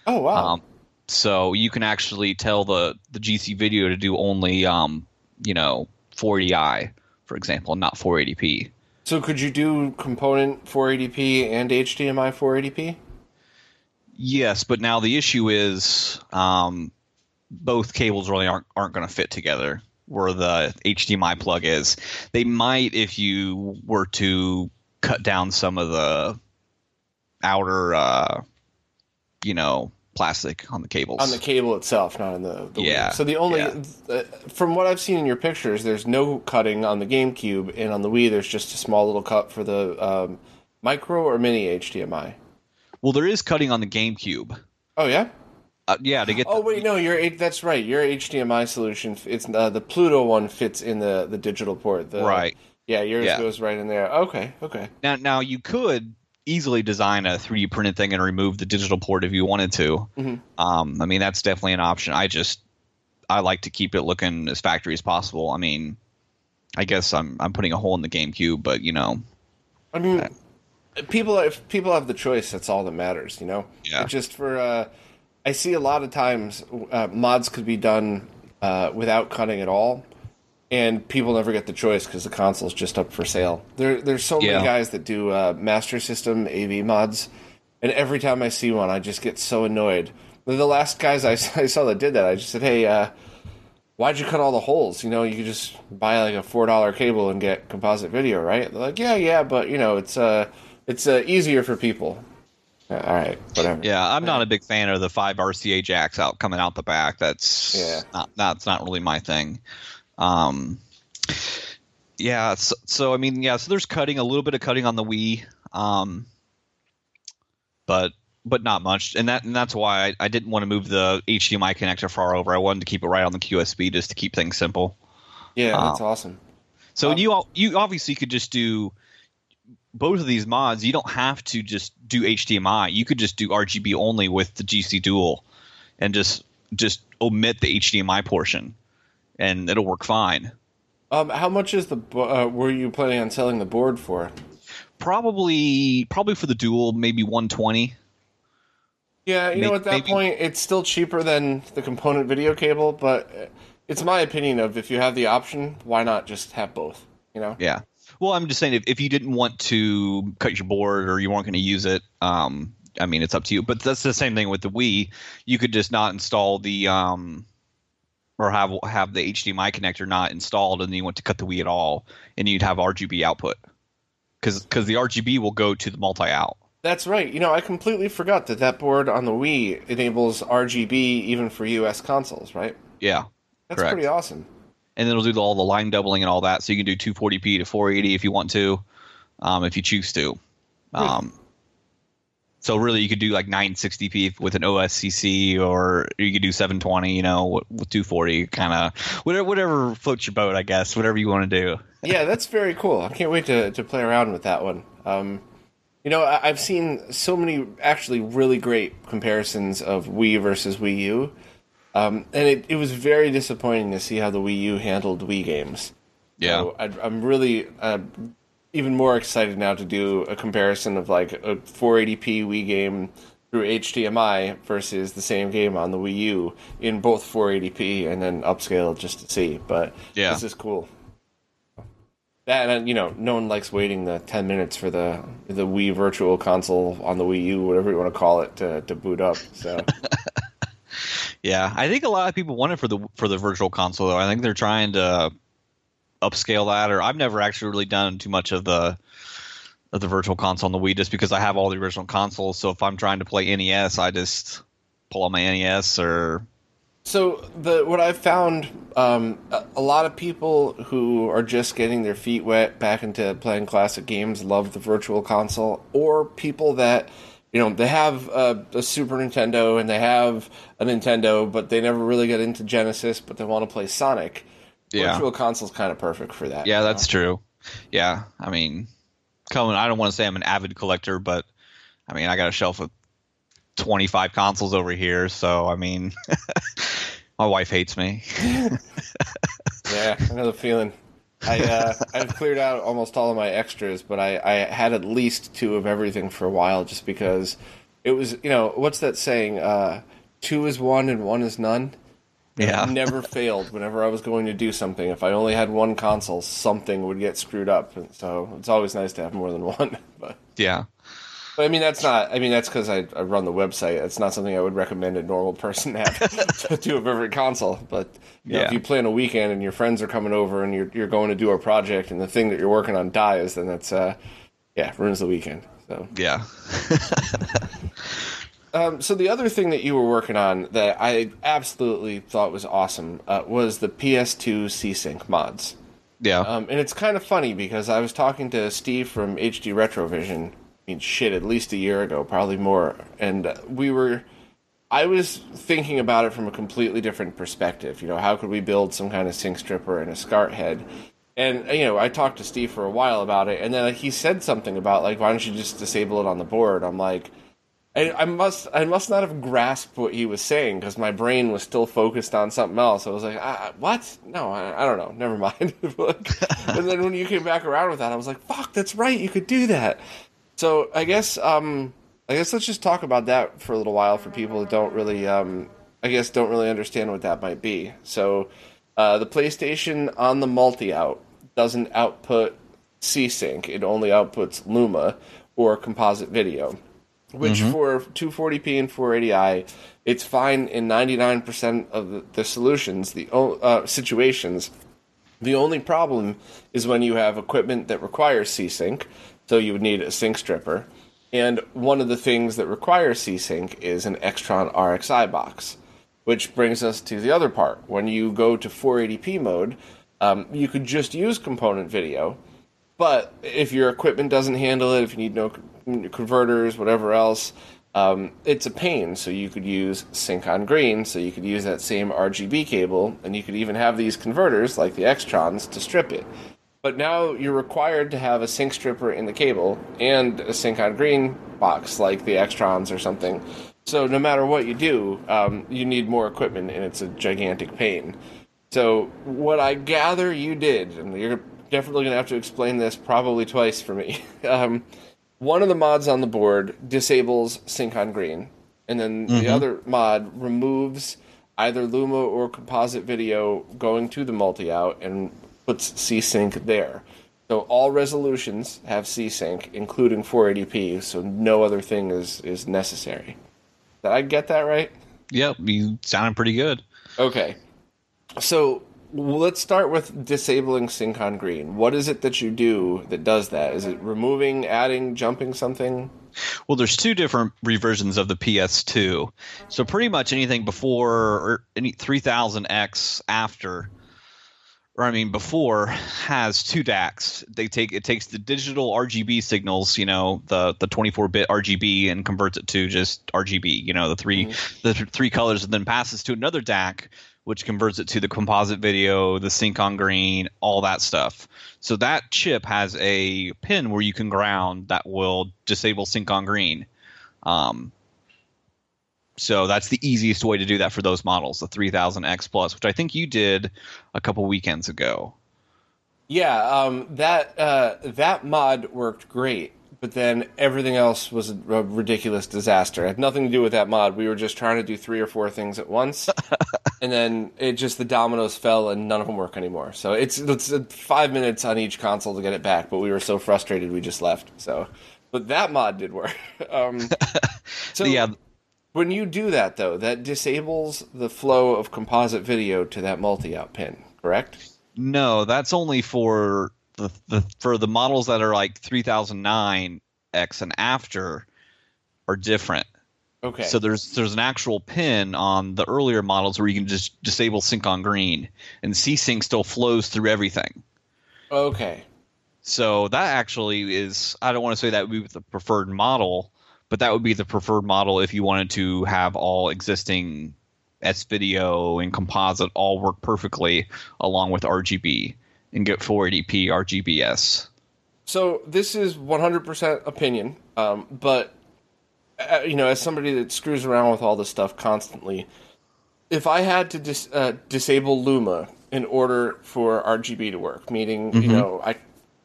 Speaker 1: Oh wow.
Speaker 2: Um, so you can actually tell the the GC video to do only um, you know 480i, for example, not 480p.
Speaker 1: so could you do component 480p and HDMI 480p?
Speaker 2: Yes, but now the issue is um, both cables really aren't aren't going to fit together. Where the HDMI plug is, they might if you were to cut down some of the outer, uh, you know, plastic on the cables.
Speaker 1: On the cable itself, not in the, the Wii.
Speaker 2: Yeah,
Speaker 1: So the only,
Speaker 2: yeah.
Speaker 1: uh, from what I've seen in your pictures, there's no cutting on the GameCube, and on the Wii, there's just a small little cut for the um, micro or mini HDMI.
Speaker 2: well, there is cutting on the GameCube.
Speaker 1: Oh yeah.
Speaker 2: Uh, yeah, to get.
Speaker 1: Oh
Speaker 2: the,
Speaker 1: wait, no, your that's right. Your HDMI solution, it's uh, the Pluto one fits in the the digital port. The,
Speaker 2: Right.
Speaker 1: Yeah, yours
Speaker 2: Yeah.
Speaker 1: goes right in there. Okay, okay.
Speaker 2: Now, now you could easily design a 3D printed thing and remove the digital port if you wanted to.
Speaker 1: Mhm.
Speaker 2: Um, I mean, that's definitely an option. I just I like to keep it looking as factory as possible. I mean, I guess I'm I'm putting a hole in the GameCube, but you know,
Speaker 1: I mean, people if people have the choice, that's all that matters. You know.
Speaker 2: Yeah.
Speaker 1: It's just for. Uh, I see a lot of times uh, mods could be done uh, without cutting at all, and people never get the choice because the console's just up for sale. There, there's so
Speaker 2: Yeah.
Speaker 1: many guys that do uh, Master System AV mods, and every time I see one, I just get so annoyed. The last guys I, I saw that did that, I just said, "Hey, uh, why'd you cut all the holes? You know, you could just buy like a four dollar cable and get composite video, right?" They're like, "Yeah, yeah, but you know, it's uh, it's uh, easier for people." Yeah, all right, whatever.
Speaker 2: yeah, I'm not a big fan of the five RCA jacks out coming out the back. That's
Speaker 1: Yeah.
Speaker 2: not that's not really my thing. Um, yeah, so, so I mean, yeah, so there's cutting a little bit of cutting on the Wii, um, but but not much, and that and that's why I, I didn't want to move the HDMI connector far over. I wanted to keep it right on the QSB just to keep things simple.
Speaker 1: Yeah, that's
Speaker 2: Um,
Speaker 1: awesome.
Speaker 2: So
Speaker 1: Um,
Speaker 2: you al- you obviously could just do both of these mods. You don't have to just do HDMI. You could just do RGB only with the GC Dual, and just just omit the HDMI portion, and it'll work fine.
Speaker 1: Um, how much is the uh, were you planning on selling the board for?
Speaker 2: Probably probably for the Dual, maybe 120.
Speaker 1: Yeah, you
Speaker 2: May-
Speaker 1: know, at that
Speaker 2: maybe-
Speaker 1: point, it's still cheaper than the component video cable, but it's my opinion of if you have the option, why not just have both? You know?
Speaker 2: Yeah. Well, I'm just saying if, if you didn't want to cut your board or you weren't going to use it, um, I mean, it's up to you. But that's the same thing with the Wii. You could just not install the um, or have have the HDMI connector not installed, and then you want to cut the Wii at all, and you'd have RGB output because because the RGB will go to the multi out.
Speaker 1: That's right. You know, I completely forgot that that board on the Wii enables RGB even for US consoles, right?
Speaker 2: Yeah.
Speaker 1: That's
Speaker 2: Correct.
Speaker 1: pretty awesome.
Speaker 2: And then it'll do all the line doubling and all that. So you can do 240p to 480 if you want to, um, if you choose to. Um, so really, you could do like 960p with an OSSC, or you could do 720. You know, with, with 240, kind of whatever, whatever floats your boat, I guess. Whatever you want to do.
Speaker 1: yeah, that's very cool. I can't wait to, to play around with that one. Um, you know, I, I've seen so many actually really great comparisons of Wii versus Wii U, um, and it, it was very disappointing to see how the Wii U handled Wii games.
Speaker 2: Yeah.
Speaker 1: So I, I'm really uh, even more excited now to do a comparison of like a 480p Wii game through HDMI versus the same game on the Wii U in both 480p and then upscale just to see. But
Speaker 2: Yeah.
Speaker 1: this is cool. That and you know, no one likes waiting the ten minutes for the the Wii Virtual Console on the Wii U, whatever you want to call it, to, to boot up. So
Speaker 2: Yeah, I think a lot of people want it for the for the virtual console though. I think they're trying to upscale that. Or I've never actually really done too much of the of the virtual console on the Wii, just because I have all the original consoles. So if I'm trying to play NES, I just pull on my NES or
Speaker 1: So the what I've found, um, a lot of people who are just getting their feet wet back into playing classic games love the Virtual Console, or people that you know they have a, a Super Nintendo and they have a Nintendo, but they never really get into Genesis, but they want to play Sonic.
Speaker 2: Yeah.
Speaker 1: Virtual Console's kind of perfect for that.
Speaker 2: Yeah, that's true. Yeah, I mean, coming. I don't want to say I'm an avid collector, but I mean, I got a shelf of 25 consoles over here. So I mean, my wife hates me.
Speaker 1: Yeah, I know the feeling. I uh, I've cleared out almost all of my extras, but I, I had at least two of everything for a while, just because it was you know what's that saying? Uh, two is one and one is none.
Speaker 2: Yeah.
Speaker 1: It never failed. Whenever I was going to do something, if I only had one console, something would get screwed up. And so it's always nice to have more than one. But
Speaker 2: Yeah.
Speaker 1: But I mean that's not. I mean that's because I, I run the website. It's not something I would recommend a normal person have two of every console. But you know, if
Speaker 2: Yeah.
Speaker 1: you plan a weekend and your friends are coming over and you're you're going to do a project and the thing that you're working on dies, then that's uh yeah ruins the weekend. So
Speaker 2: Yeah.
Speaker 1: um, so the other thing that you were working on that I absolutely thought was awesome uh, was the PS2 C-Sync mods.
Speaker 2: Yeah.
Speaker 1: Um, and it's kind of funny because I was talking to Steve from HD Retrovision. Mean, shit, at least a year ago, probably more. And we were, I was thinking about it from a completely different perspective. You know, how could we build some kind of sync stripper and a SCART head? And you know, I talked to Steve for a while about it, and then he said something about like, why don't you just disable it on the board? I'm like, I, I must I must not have grasped what he was saying because my brain was still focused on something else. I was like, I- what? No, I, I don't know. Never mind. And then when you came back around with that, I was like, fuck, that's right. You could do that. So I guess um I guess let's just talk about that for a little while for people that don't really um I guess don't really understand what that might be. So uh, the PlayStation on the multi out doesn't output C-Sync. It only outputs Luma or composite video which for 240p and 480i, it's fine in 99% of the, the solutions, the uh, situations. The only problem is when you have equipment that requires C-Sync, so you would need a sync stripper. And one of the things that requires C-Sync is an Extron RXI box, which brings us to the other part. When you go to 480p mode, um, you could just use component video, but if your equipment doesn't handle it, if you need no converters, whatever else, um, it's a pain. So you could use sync on green. So you could use that same RGB cable, and you could even have these converters like the Extrons, to strip it. But now you're required to have a sync stripper in the cable and a sync on green box like the Extrons or something. So no matter what you do, um, you need more equipment, and it's a gigantic pain. So what I gather you did, and you're definitely going to have to explain this probably twice for me. um, one of the mods on the board disables sync on green, and then the other mod removes either Luma or composite video going to the multi out and puts C sync there. So all resolutions have C sync, including 480p. So no other thing is is necessary. Did I get that right?
Speaker 2: Yep. You sounded pretty good.
Speaker 1: Okay. So let's start with disabling sync on green. What is it that you do that does that? Is it removing, adding, jumping something?
Speaker 2: Well, there's two different reversions of the PS2. So pretty much anything before or any 3000X after or I mean before has two DACs. They take it takes the digital RGB signals, you know, the the 24-bit RGB and converts it to just RGB, you know, the 3 mm-hmm. the th- three colors and then passes to another DAC which converts it to the composite video, the sync on green, all that stuff. So that chip has a pin where you can ground that will disable sync on green. Um, so that's the easiest way to do that for those models, the 3000X Plus, which I think you did a couple weekends ago.
Speaker 1: Yeah, um, that uh, that mod worked great, but then everything else was a, a, ridiculous disaster. It had nothing to do with that mod. We were just trying to do three or four things at once, and then it just the dominoes fell and none of them work anymore. So it's it's five minutes on each console to get it back, but we were so frustrated we just left. So, but that mod did work. um, so yeah when you do that, though, that disables the flow of composite video to that multi-out pin, correct?
Speaker 2: No, that's only for the, the for the models that are like 3009 X and after are different.
Speaker 1: Okay.
Speaker 2: So there's there's an actual pin on the earlier models where you can just disable sync on green, and C-Sync still flows through everything.
Speaker 1: Okay.
Speaker 2: So that actually is I don't want to say that would be the preferred model, but that would be the preferred model if you wanted to have all existing S video and composite all work perfectly along with RGB and get 480p RGBS.
Speaker 1: So this is 100% opinion, um, but uh, you know, as somebody that screws around with all this stuff constantly, if I had to dis- uh, disable Luma in order for RGB to work, meaning mm-hmm. you know, I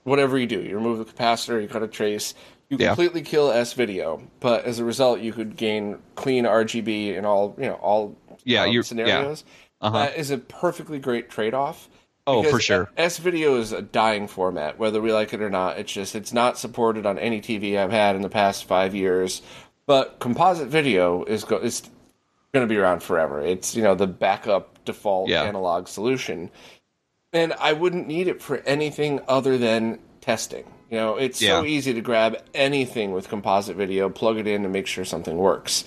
Speaker 1: whatever you do, you remove the capacitor, you cut a trace, you yeah. completely kill S video, but as a result, you could gain clean RGB in all you know all
Speaker 2: yeah,
Speaker 1: um, scenarios.
Speaker 2: Yeah. Uh-huh.
Speaker 1: That is a perfectly great trade off.
Speaker 2: Oh, for sure.
Speaker 1: S video is a dying format, whether we like it or not. It's just it's not supported on any TV I've had in the past five years. But composite video is go- is going to be around forever. It's you know the backup default yeah. analog solution, and I wouldn't need it for anything other than testing. You know, it's yeah. so easy to grab anything with composite video, plug it in, and make sure something works.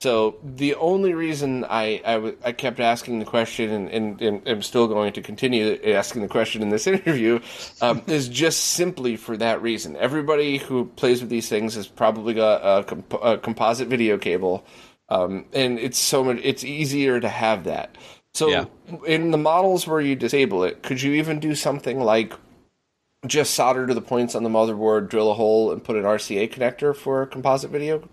Speaker 1: So the only reason I, I, w- I kept asking the question, and, and, and am still going to continue asking the question in this interview, um, is just simply for that reason. Everybody who plays with these things has probably got a, comp- a composite video cable, um, and it's so much. It's easier to have that. So yeah. in the models where you disable it, could you even do something like just solder to the points on the motherboard, drill a hole, and put an RCA connector for composite video?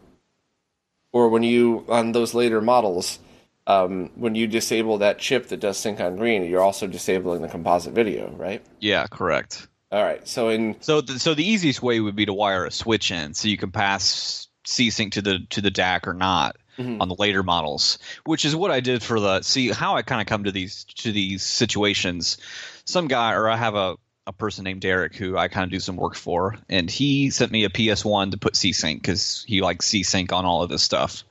Speaker 1: Or when you, on those later models, um, when you disable that chip that does sync on green, you're also disabling the composite video, right?
Speaker 2: Yeah, correct.
Speaker 1: All right. So in
Speaker 2: so the, so the easiest way would be to wire a switch in, so you can pass C-Sync to the to the DAC or not. Mm-hmm. on the later models, which is what I did for the see how I kind of come to these to these situations. Some guy or I have a a person named Derek who I kind of do some work for, and he sent me a PS1 to put C-Sync because he likes C-Sync on all of this stuff,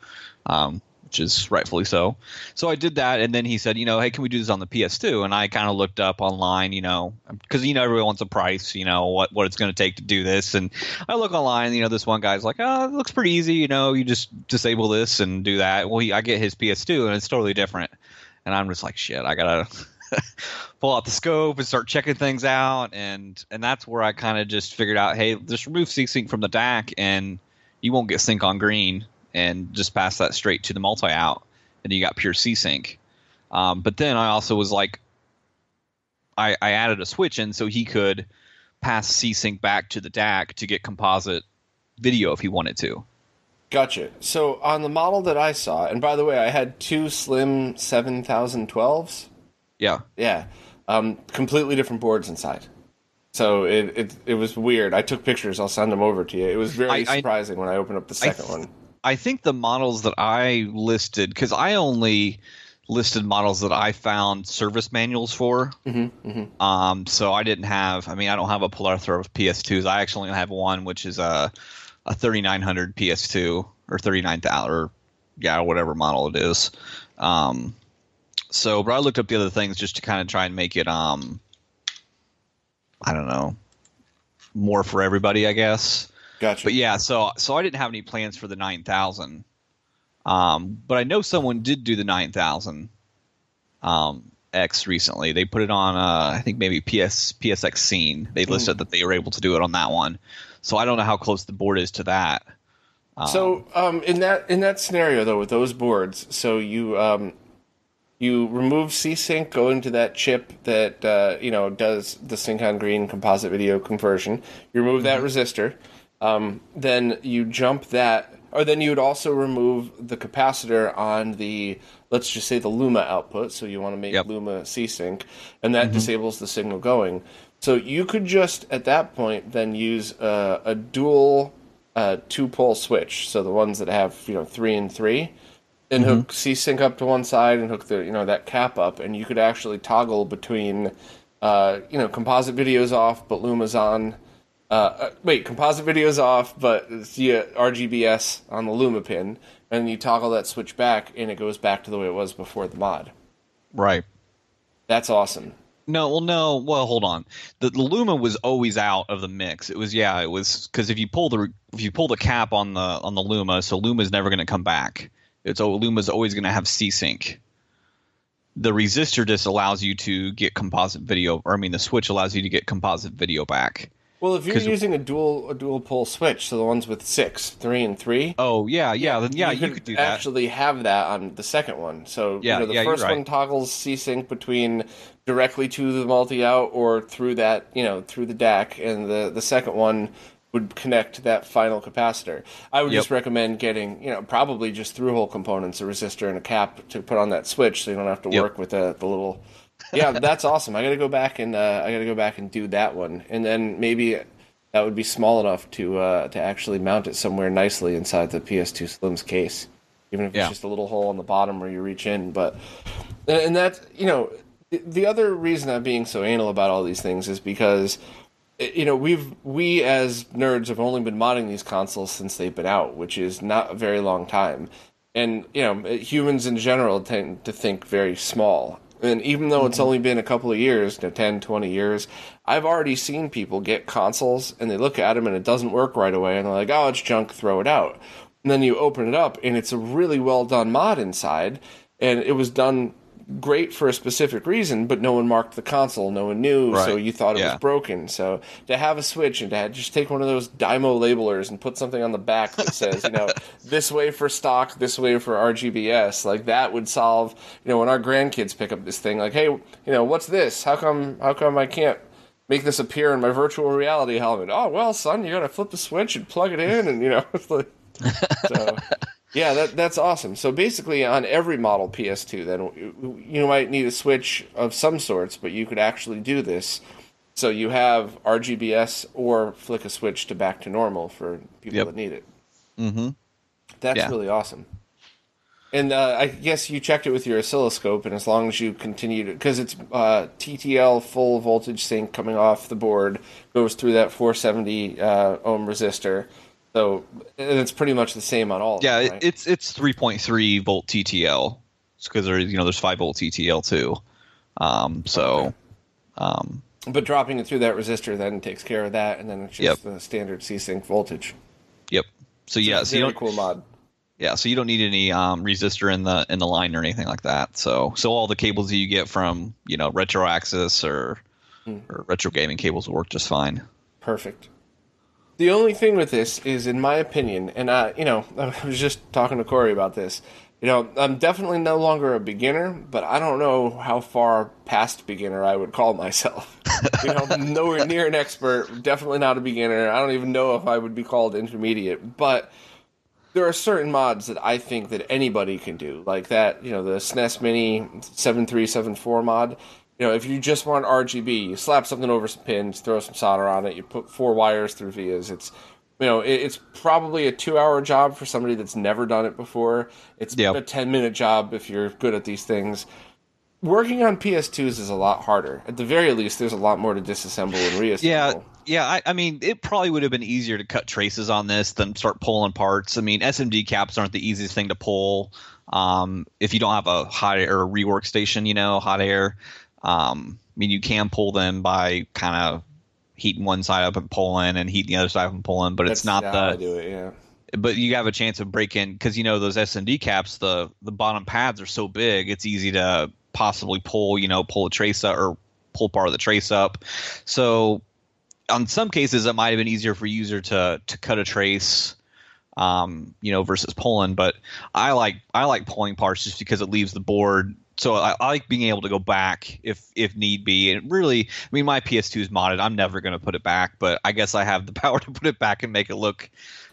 Speaker 2: um, which is rightfully so. So I did that, and then he said, you know, hey, can we do this on the PS2? And I kind of looked up online, you know, because you know everyone wants a price, you know, what what it's going to take to do this, and I look online, you know, this one guy's like, oh, it looks pretty easy, you know, you just disable this and do that. Well, he, I get his PS2, and it's totally different, and I'm just like, shit, I gotta. pull out the scope and start checking things out and and that's where I kind of just figured out hey just remove C-Sync from the DAC and you won't get sync on green and just pass that straight to the multi out and you got pure C-Sync um, but then I also was like I, I added a switch in so he could pass C-Sync back to the DAC to get composite video if he wanted to
Speaker 1: Gotcha. So on the model that I saw, and by the way, I had two slim 7012s.
Speaker 2: Yeah.
Speaker 1: Yeah. Um, completely different boards inside. So it, it it was weird. I took pictures. I'll send them over to you. It was very I, surprising I, when I opened up the second I th- one.
Speaker 2: I think the models that I listed because I only listed models that I found service manuals for.
Speaker 1: Mm-hmm, mm-hmm.
Speaker 2: Um, so I didn't have. I mean, I don't have a plethora of PS2s. I actually only have one, which is a a 3900 PS2 or 39,000 or yeah, whatever model it is. Um, so, but I looked up the other things just to kind of try and make it, um, I don't know, more for everybody, I guess.
Speaker 1: Gotcha.
Speaker 2: But yeah, so so I didn't have any plans for the nine thousand, um, but I know someone did do the nine thousand, um, X recently. They put it on, uh, I think maybe PS PSX Scene. They listed that they were able to do it on that one. So I don't know how close the board is to that.
Speaker 1: So um, in that in that scenario though, with those boards, so you um, you remove C-Sync, go into that chip that uh, you know does the sync on green composite video conversion. You remove that resistor, um, then you jump that, or then you would also remove the capacitor on the let's just say the Luma output. So you want to make
Speaker 2: Yep.
Speaker 1: Luma C-Sync, and that disables the signal going. So you could just at that point then use uh, a dual uh, two pole switch. So the ones that have you know three and three, and hook C sync up to one side and hook the you know that cap up, and you could actually toggle between uh, you know composite videos off, but Luma's on. Uh, uh, wait, composite videos off, but yeah, RGBS on the Luma pin, and you toggle that switch back, and it goes back to the way it was before the mod.
Speaker 2: Right.
Speaker 1: That's awesome.
Speaker 2: No, well, no. Well, hold on. The, the Luma was always out of the mix. It was, yeah, it was because if you pull the if you pull the cap on the on the Luma, so Luma's never going to come back. It's Luma's always going to have C-Sync. The resistor just allows you to get composite video, or I mean, the switch allows you to get composite video back.
Speaker 1: Well, if you're using a dual a dual pole switch, so the ones with six, three, and three,
Speaker 2: Oh yeah, yeah, then yeah, you, could do that.
Speaker 1: actually have that on the second one. So
Speaker 2: Yeah,
Speaker 1: you know, the
Speaker 2: yeah,
Speaker 1: first
Speaker 2: right.
Speaker 1: one toggles C-Sync between directly to the multi-out or through that, you know, through the DAC, and the the second one would connect to that final capacitor. I would
Speaker 2: Yep.
Speaker 1: just recommend getting, you know, probably just through-hole components, a resistor and a cap to put on that switch, so you don't have to
Speaker 2: Yep.
Speaker 1: work with the, the little. Yeah, that's awesome. I got to go back and uh, I got to go back and do that one, and then maybe that would be small enough to uh, to actually mount it somewhere nicely inside the PS2 Slim's case, even if
Speaker 2: Yeah.
Speaker 1: it's just a little hole on the bottom where you reach in. But and and that you know the- the other reason I'm being so anal about all these things is because you know we've we as nerds have only been modding these consoles since they've been out, which is not a very long time. And you know humans in general tend to think very small. And even though it's mm-hmm. only been a couple of years, you know, 10, 20 years, I've already seen people get consoles and they look at them and it doesn't work right away and they're like, oh, it's junk, throw it out. And then you open it up and it's a really well done mod inside and it was done great for a specific reason, but no one marked the console, no one knew, so you thought it
Speaker 2: Yeah.
Speaker 1: was broken. So to have a switch and to have, just take one of those Dymo labelers and put something on the back that says, you know, this way for stock, this way for RGBS, like that would solve, you know, when our grandkids pick up this thing, like, hey, you know, what's this? How come, how come I can't make this appear in my virtual reality helmet? Oh, well, son, you gotta flip the switch and plug it in, and you know, it's like, so. Yeah, that that's awesome. So basically, on every model PS2, then you- might need a switch of some sorts, but you could actually do this. So you have RGBS or flick a switch to back to normal for people
Speaker 2: Yep.
Speaker 1: that need it.
Speaker 2: Mm-hmm.
Speaker 1: That's
Speaker 2: Yeah.
Speaker 1: really awesome. And uh, I guess you checked it with your oscilloscope, and as long as you continue to, because it's uh, TTL full voltage sync coming off the board, goes through that 470 uh, ohm resistor. So and it's pretty much the same on all. of
Speaker 2: Yeah,
Speaker 1: them, right?
Speaker 2: it's it's 3.3 volt TTL because there you know there's five volt TTL too. Um, so, um,
Speaker 1: But dropping it through that resistor then takes care of that, and then it's just the standard C-Sync voltage.
Speaker 2: yep. So yeah, so you
Speaker 1: Very
Speaker 2: don't
Speaker 1: cool mod.
Speaker 2: yeah, so you don't need any um, resistor in the in the line or anything like that. So so all the cables that you get from you know retro access or
Speaker 1: Hmm.
Speaker 2: or retro gaming cables will work just fine.
Speaker 1: Perfect. The only thing with this is, in my opinion, and I, you know, I was just talking to Corey about this. You know, I'm definitely no longer a beginner, but I don't know how far past beginner I would call myself. you know, nowhere near an expert. Definitely not a beginner. I don't even know if I would be called intermediate, but there are certain mods that I think that anybody can do, like that. You know, the SNES Mini seven three seven four mod. You know, if you just want RGB, you slap something over some pins, throw some solder on it, you put four wires through vias. It's you know, it, it's probably a two-hour job for somebody that's never done it before. It's
Speaker 2: Yep.
Speaker 1: a ten-minute job if you're good at these things. Working on PS2s is a lot harder. At the very least, there's a lot more to disassemble and reassemble.
Speaker 2: Yeah, yeah. I, I mean, it probably would have been easier to cut traces on this than start pulling parts. I mean, SMD caps aren't the easiest thing to pull. Um, if you don't have a hot air or rework station, you know, hot air. Um, I mean, you can pull them by kind of heating one side up and pulling, and heating the other side up and pulling. But
Speaker 1: That's
Speaker 2: it's not the
Speaker 1: I do it. Yeah.
Speaker 2: but you have a chance of breaking because you know those SMD caps, the the bottom pads are so big, it's easy to possibly pull you know pull a trace up or pull part of the trace up. So on some cases, it might have been easier for user to to cut a trace. Um, you know, versus pulling, but I like I like pulling parts just because it leaves the board so I, I, like being able to go back if if need be. And really, I mean, my PS2 is modded. I'm never going to put it back, but I guess I have the power to put it back and make it look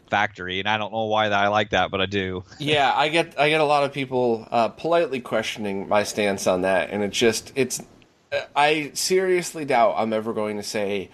Speaker 2: factory. And I don't know why that I like that, but I do.
Speaker 1: Yeah, I get I get a lot of people uh, politely questioning my stance on that, and it's just it's. I seriously doubt I'm ever going to say.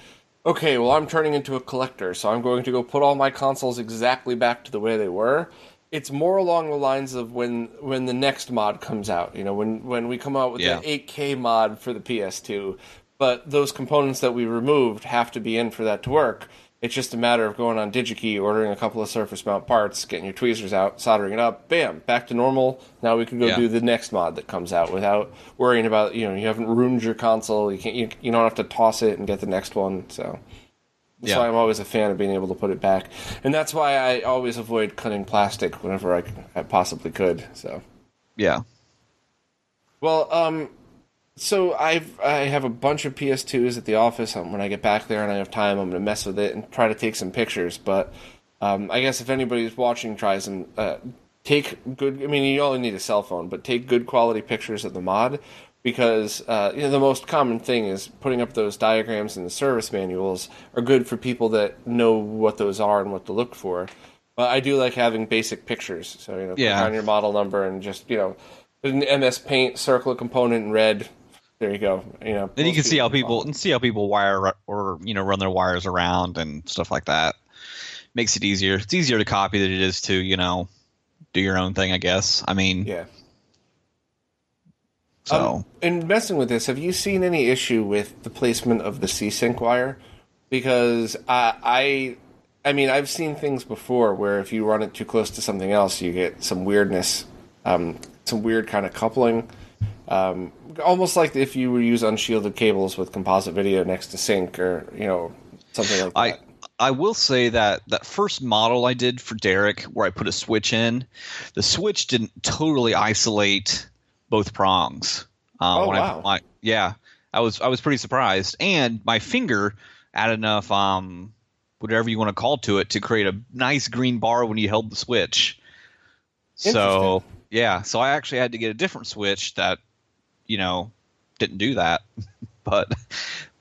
Speaker 1: Okay, well, I'm turning into a collector, so I'm going to go put all my consoles exactly back to the way they were it's more along the lines of when when the next mod comes out. You know, when when we come out with yeah. the 8K mod for the PS2, but those components that we removed have to be in for that to work. It's just a matter of going on DigiKey, ordering a couple of surface mount parts, getting your tweezers out, soldering it up, bam, back to normal. Now we can go yeah. do the next mod that comes out without worrying about you know you haven't ruined your console. You can't you, you don't have to toss it and get the next one. So that's yeah. why I'm always a fan of being able to put it back, and that's why I always avoid cutting plastic whenever I, I possibly could. So,
Speaker 2: yeah.
Speaker 1: Well, um, so I've I have a bunch of PS2s at the office. Um, when I get back there and I have time, I'm gonna mess with it and try to take some pictures. But um, I guess if anybody's watching tries and uh, take good. I mean, you only need a cell phone, but take good quality pictures of the mod because uh, you know the most common thing is putting up those diagrams in the service manuals are good for people that know what those are and what to look for. But I do like having basic pictures, so you know, yeah. on your model number and just you know, an MS Paint circle a component in red. There you go. You know,
Speaker 2: then you can see how people and see how people wire or you know run their wires around and stuff like that. Makes it easier. It's easier to copy than it is to you know do your own thing. I guess. I mean,
Speaker 1: yeah. So, um, in messing with this, have you seen any issue with the placement of the C-Sync wire? Because I, I, I mean, I've seen things before where if you run it too close to something else, you get some weirdness, um, some weird kind of coupling. Um, almost like if you use unshielded cables with composite video next to sync, or you know, something like
Speaker 2: I, that. I will say that that first model I did for Derek, where I put a switch in, the switch didn't totally isolate both prongs.
Speaker 1: Um, oh wow!
Speaker 2: I, yeah, I was I was pretty surprised, and my finger had enough um whatever you want to call to it to create a nice green bar when you held the switch. So yeah, so I actually had to get a different switch that you know didn't do that, but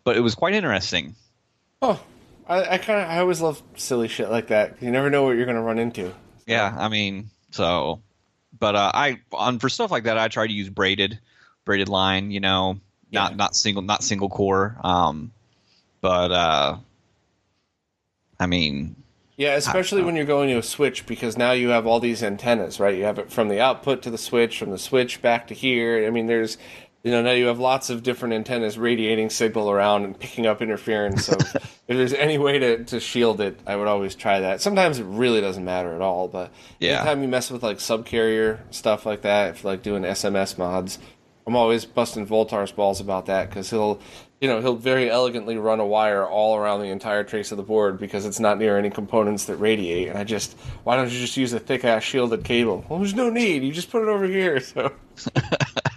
Speaker 2: but it was quite interesting.
Speaker 1: Oh, I, I kind of I always love silly shit like that. You never know what you're going to run into.
Speaker 2: Yeah, I mean, so but uh, I on for stuff like that, I try to use braided braided line. You know, not yeah. not single not single core. Um, but uh, I mean,
Speaker 1: yeah, especially when you're going to a switch because now you have all these antennas, right? You have it from the output to the switch, from the switch back to here. I mean, there's you know now you have lots of different antennas radiating signal around and picking up interference. So if there's any way to, to shield it i would always try that. Sometimes it really doesn't matter at all but yeah. anytime you mess with like subcarrier stuff like that if like doing sms mods i'm always busting Voultar's balls about that because he'll you know he'll very elegantly run a wire all around the entire trace of the board because it's not near any components that radiate. And i just why don't you just use a thick ass shielded cable? Well there's no need. You just put it over here. So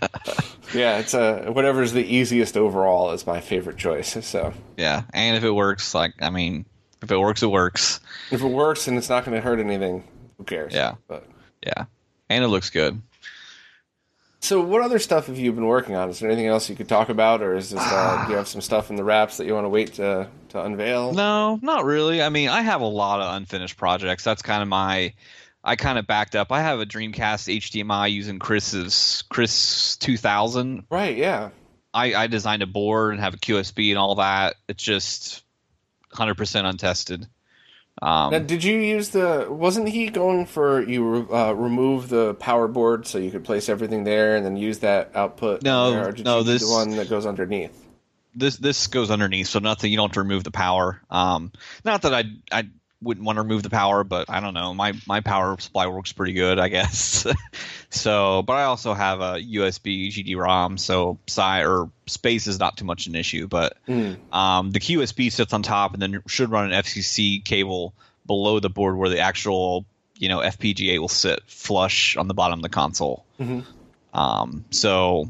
Speaker 1: yeah, it's a uh, whatever's the easiest overall is my favorite choice. So
Speaker 2: yeah, and if it works, like I mean, if it works, it works.
Speaker 1: If it works and it's not going to hurt anything, who cares?
Speaker 2: Yeah,
Speaker 1: but
Speaker 2: yeah, and it looks good.
Speaker 1: So, what other stuff have you been working on? Is there anything else you could talk about, or is this uh, do you have some stuff in the wraps that you want to wait to to unveil?
Speaker 2: No, not really. I mean, I have a lot of unfinished projects. That's kind of my I kind of backed up. I have a Dreamcast HDMI using Chris's Chris 2000.
Speaker 1: Right. Yeah.
Speaker 2: I, I designed a board and have a QSB and all that. It's just 100% untested.
Speaker 1: Um, now, did you use the? Wasn't he going for you uh, remove the power board so you could place everything there and then use that output?
Speaker 2: No,
Speaker 1: there,
Speaker 2: no, this
Speaker 1: the one that goes underneath.
Speaker 2: This this goes underneath, so nothing. You don't have to remove the power. Um, not that I I wouldn't want to remove the power, but I don't know. My my power supply works pretty good, I guess. so, but I also have a USB GD-ROM, so size or space is not too much an issue. But mm. um, the QSB sits on top, and then should run an FCC cable below the board where the actual you know FPGA will sit flush on the bottom of the console. Mm-hmm. Um, so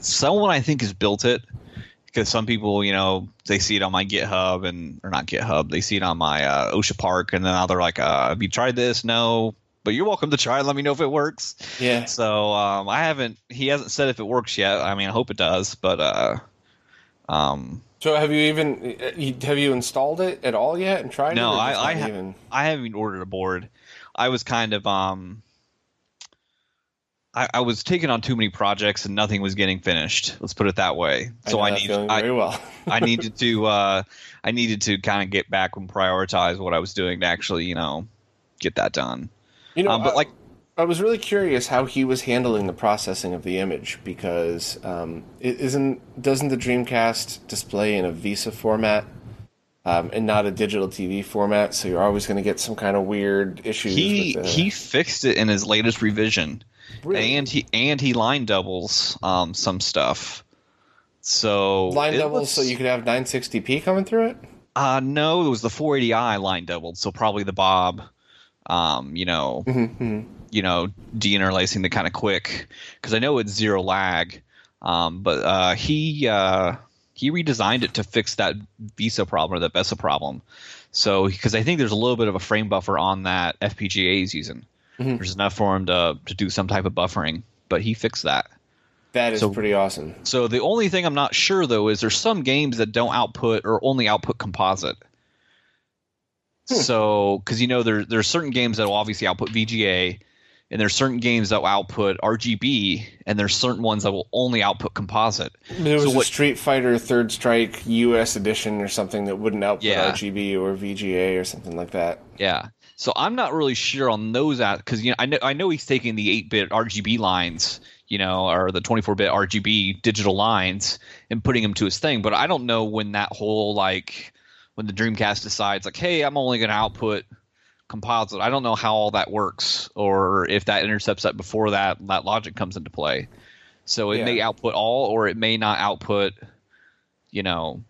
Speaker 2: someone I think has built it because some people, you know, they see it on my GitHub and or not GitHub, they see it on my uh, OSH Park, and then now they're like, uh, "Have you tried this?" No, but you're welcome to try. And let me know if it works.
Speaker 1: Yeah.
Speaker 2: So um, I haven't. He hasn't said if it works yet. I mean, I hope it does, but uh, um,
Speaker 1: So have you even uh, have you installed it at all yet and tried
Speaker 2: No,
Speaker 1: it? or
Speaker 2: I I, ha-
Speaker 1: even.
Speaker 2: I haven't ordered a board. I was kind of um I, I was taking on too many projects and nothing was getting finished. Let's put it that way. So I,
Speaker 1: that
Speaker 2: need I,
Speaker 1: very well.
Speaker 2: I needed to uh I needed to kind of get back and prioritize what I was doing to actually, you know, get that done.
Speaker 1: You know,
Speaker 2: Um, but
Speaker 1: I-
Speaker 2: like
Speaker 1: I was really curious how he was handling the processing of the image because um, it isn't doesn't the Dreamcast display in a VESA format um, and not a digital TV format? So you're always going to get some kind of weird issues.
Speaker 2: he
Speaker 1: with the,
Speaker 2: he fixed it in his latest revision.
Speaker 1: Really?
Speaker 2: And he and he line doubles um some stuff. So
Speaker 1: line doubles
Speaker 2: looks-
Speaker 1: so you could have 960p coming through it.
Speaker 2: Uh no, it was the 480i line doubled, so probably the Bob. Um, you know,
Speaker 1: Mm-hmm.
Speaker 2: you know, deinterlacing the kind of quick because I know it's zero lag. Um, but uh, he uh, he redesigned it to fix that Visa problem or that VESA problem. So because I think there's a little bit of a frame buffer on that FPGA he's using.
Speaker 1: Mm-hmm.
Speaker 2: There's enough for him to to do some type of buffering, but he fixed that.
Speaker 1: That is
Speaker 2: So-
Speaker 1: pretty awesome.
Speaker 2: So the only thing I'm not sure though is there's some games that don't output or only output composite. So because you know there there's certain games that will obviously output VGA, and there's certain games that will output RGB, and there's certain ones that will only output composite.
Speaker 1: There was
Speaker 2: So
Speaker 1: a
Speaker 2: what-
Speaker 1: Street Fighter Third Strike US edition or something that wouldn't output
Speaker 2: Yeah.
Speaker 1: RGB or VGA or something like that.
Speaker 2: Yeah. So I'm not really sure on those out because you know I know I know he's taking the 8-bit RGB lines, you know, or the 24-bit RGB digital lines and putting them to his thing, but I don't know when that whole like when the Dreamcast decides like, hey, I'm only going to output composite. I don't know how all that works or if that intercepts that before that that logic comes into play. So it
Speaker 1: Yeah.
Speaker 2: may output all or it may not output, you know,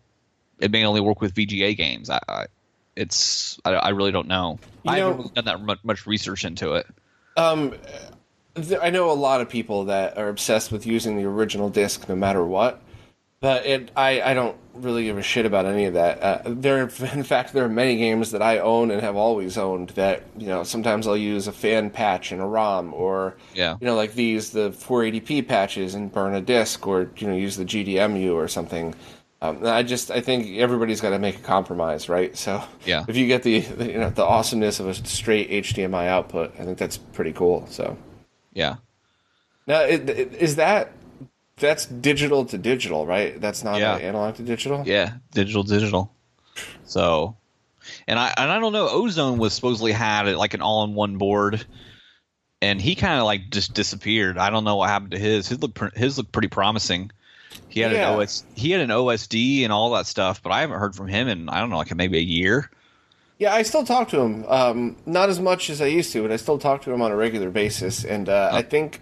Speaker 2: it may only work with VGA games. I, I it's I, I really don't know.
Speaker 1: You
Speaker 2: I
Speaker 1: know-
Speaker 2: haven't really done that much, much research into it.
Speaker 1: Um, th- I know a lot of people that are obsessed with using the original disc no matter what, but it I, I don't really give a shit about any of that. Uh, there, in fact, there are many games that I own and have always owned that you know sometimes I'll use a fan patch in a ROM or
Speaker 2: Yeah.
Speaker 1: you know like these the 480p patches and burn a disc or you know use the GDEMU or something. Um, I just I think everybody's got to make a compromise, right? So
Speaker 2: Yeah.
Speaker 1: if you get the the, you know the awesomeness of a straight HDMI output, I think that's pretty cool. So
Speaker 2: Yeah.
Speaker 1: now it, it, is that that's digital to digital, right? That's not
Speaker 2: Yeah.
Speaker 1: analog to digital.
Speaker 2: Yeah. Digital digital. So and I and I don't know, Ozone was supposedly had like an all in one board and he kind of like just disappeared. I don't know what happened to his. His looked pr- his looked pretty promising. He had
Speaker 1: Yeah.
Speaker 2: an OS he had an OSD and all that stuff, but I haven't heard from him in I don't know, like maybe a year.
Speaker 1: Yeah, I still talk to him. Um, not as much as I used to, but I still talk to him on a regular basis. And uh, I think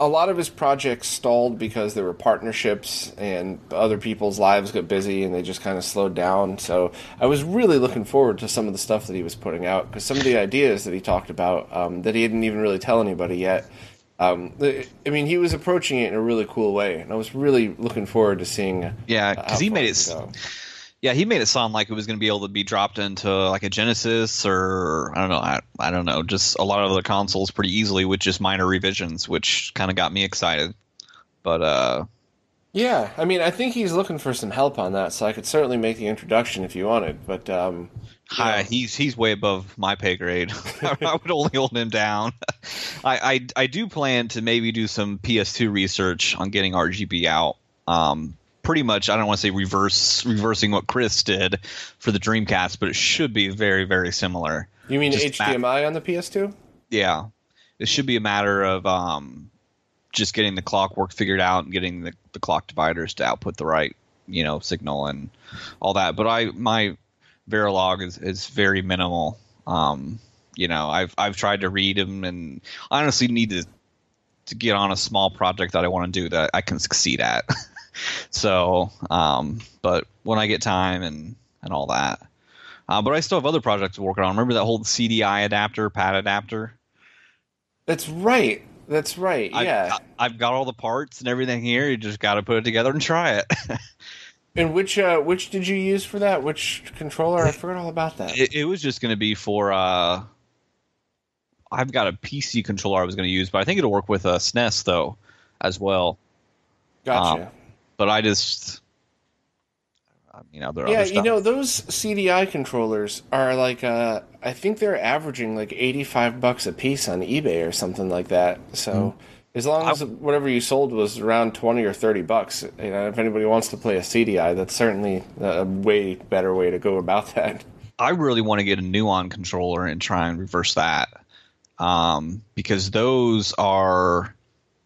Speaker 1: a lot of his projects stalled because there were partnerships and other people's lives got busy and they just kind of slowed down. So I was really looking forward to some of the stuff that he was putting out because some of the ideas that he talked about um, that he didn't even really tell anybody yet. Um, the- I mean, he was approaching it in a really cool way, and I was really looking forward to seeing.
Speaker 2: Yeah,
Speaker 1: uh,
Speaker 2: because he made
Speaker 1: it
Speaker 2: it.
Speaker 1: go.
Speaker 2: Yeah, he made it sound like it was going to be able to be dropped into like a Genesis or I don't know, I, I don't know, just a lot of other consoles pretty easily with just minor revisions, which kind of got me excited. But uh,
Speaker 1: Yeah, I mean, I think he's looking for some help on that, so I could certainly make the introduction if you wanted. But um,
Speaker 2: hi, he's he's way above my pay grade. I would only hold him down. I, I I do plan to maybe do some PS2 research on getting RGB out. Um, pretty much, I don't want to say reverse reversing what Chris did for the Dreamcast, but it should be very very similar.
Speaker 1: you mean
Speaker 2: Just ma-
Speaker 1: HDMI on the PS2?
Speaker 2: Yeah, it should be a matter of um, just getting the clockwork figured out and getting the, the clock dividers to output the right you know signal and all that. But I my Verilog is is very minimal. Um, you know, I've I've tried to read them and I honestly need to to get on a small project that I want to do that I can succeed at. so, um, but when I get time and and all that. Uh, but I still have other projects to work on. Remember that whole CDI adapter, pad adapter?
Speaker 1: That's right. That's right.
Speaker 2: I've,
Speaker 1: Yeah.
Speaker 2: I've got all the parts and everything here. You just got to put it together and try it.
Speaker 1: and which uh, which did you use for that? Which controller? I forgot all about that.
Speaker 2: it, it was just going to be for. uh I've got a PC controller I was going to use, but I think it'll work with a SNES though, as well.
Speaker 1: Gotcha.
Speaker 2: um, But I just, I mean, other
Speaker 1: yeah, you know those CDI controllers are like uh, I think they're averaging like eighty five bucks a piece on eBay or something like that. So as long as whatever you sold was around twenty or thirty bucks, you know, if anybody wants to play a CDI, that's certainly a way better way to go about that.
Speaker 2: I really want to get a Nuon controller and try and reverse that, um, because those are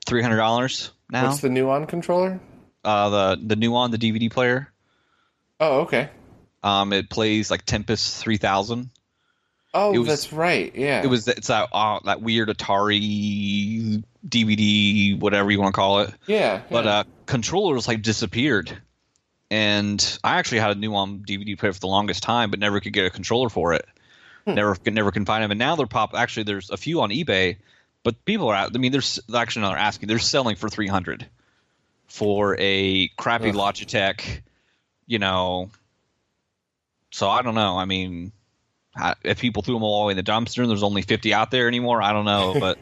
Speaker 2: three hundred dollars now.
Speaker 1: What's the Nuon controller?
Speaker 2: uh, the the Nuon, the DVD player.
Speaker 1: Oh, okay.
Speaker 2: Um, it plays like Tempest three thousand.
Speaker 1: Oh,
Speaker 2: was-
Speaker 1: that's right. Yeah.
Speaker 2: It was it's that uh, that weird Atari DVD, whatever you want to call it.
Speaker 1: Yeah.
Speaker 2: But
Speaker 1: yeah.
Speaker 2: uh, controllers like disappeared, and I actually had a Nuon DVD player for the longest time, but never could get a controller for it.
Speaker 1: Hmm.
Speaker 2: Never never can find them, and now they're pop. Actually, there's a few on eBay, but people are. out- I mean, there's actually no, they're asking. They're selling for three hundred for a crappy
Speaker 1: Ugh.
Speaker 2: Logitech. You know. So I don't know. I mean, if people threw them all away in the dumpster and there's only 50 out there anymore, I don't know. But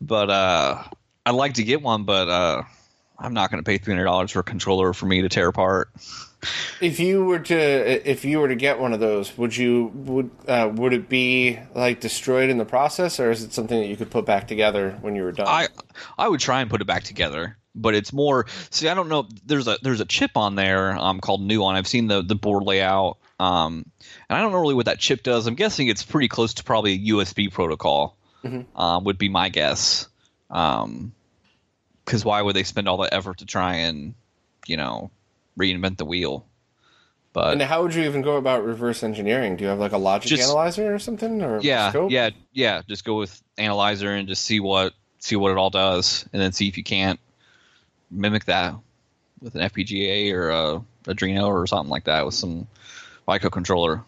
Speaker 2: but uh, I'd like to get one, but uh, I'm not going to pay $300 for a controller for me to tear apart.
Speaker 1: If you were to if you were to get one of those, would you would uh, would it be like destroyed in the process, or is it something that you could put back together when you were done?
Speaker 2: I I would try and put it back together, but it's more. See, I don't know. There's a there's a chip on there um, called Nuon. I've seen the the board layout, um, and I don't know really what that chip does. I'm guessing it's pretty close to probably a USB protocol. Um, would be my guess. Um, because why would they spend all that effort to try and you know reinvent the wheel? But
Speaker 1: and how would you even go about reverse engineering? Do you have like a logic
Speaker 2: Just-
Speaker 1: analyzer or something, or
Speaker 2: yeah
Speaker 1: scope?
Speaker 2: yeah yeah just go with analyzer and just see what see what it all does and then see if you can't mimic that with an fpga or a Arduino or something like that with some microcontroller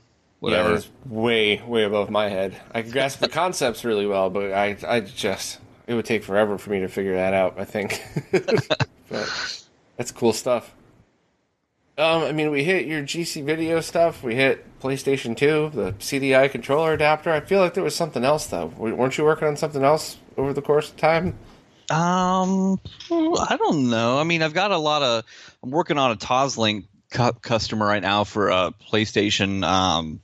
Speaker 1: Yeah,
Speaker 2: whatever
Speaker 1: that's way way above my head. I can grasp the concepts really well, but I I just it would take forever for me to figure that out. I think, but that's cool stuff. Um, I mean, we hit your GCVideo stuff. We hit PlayStation Two, the CDI controller adapter. I feel like there was something else though. W- weren't you working on something else over the course of time?
Speaker 2: um i don't know i mean i've got a lot of i'm working on a toslink cu- customer right now for a playstation um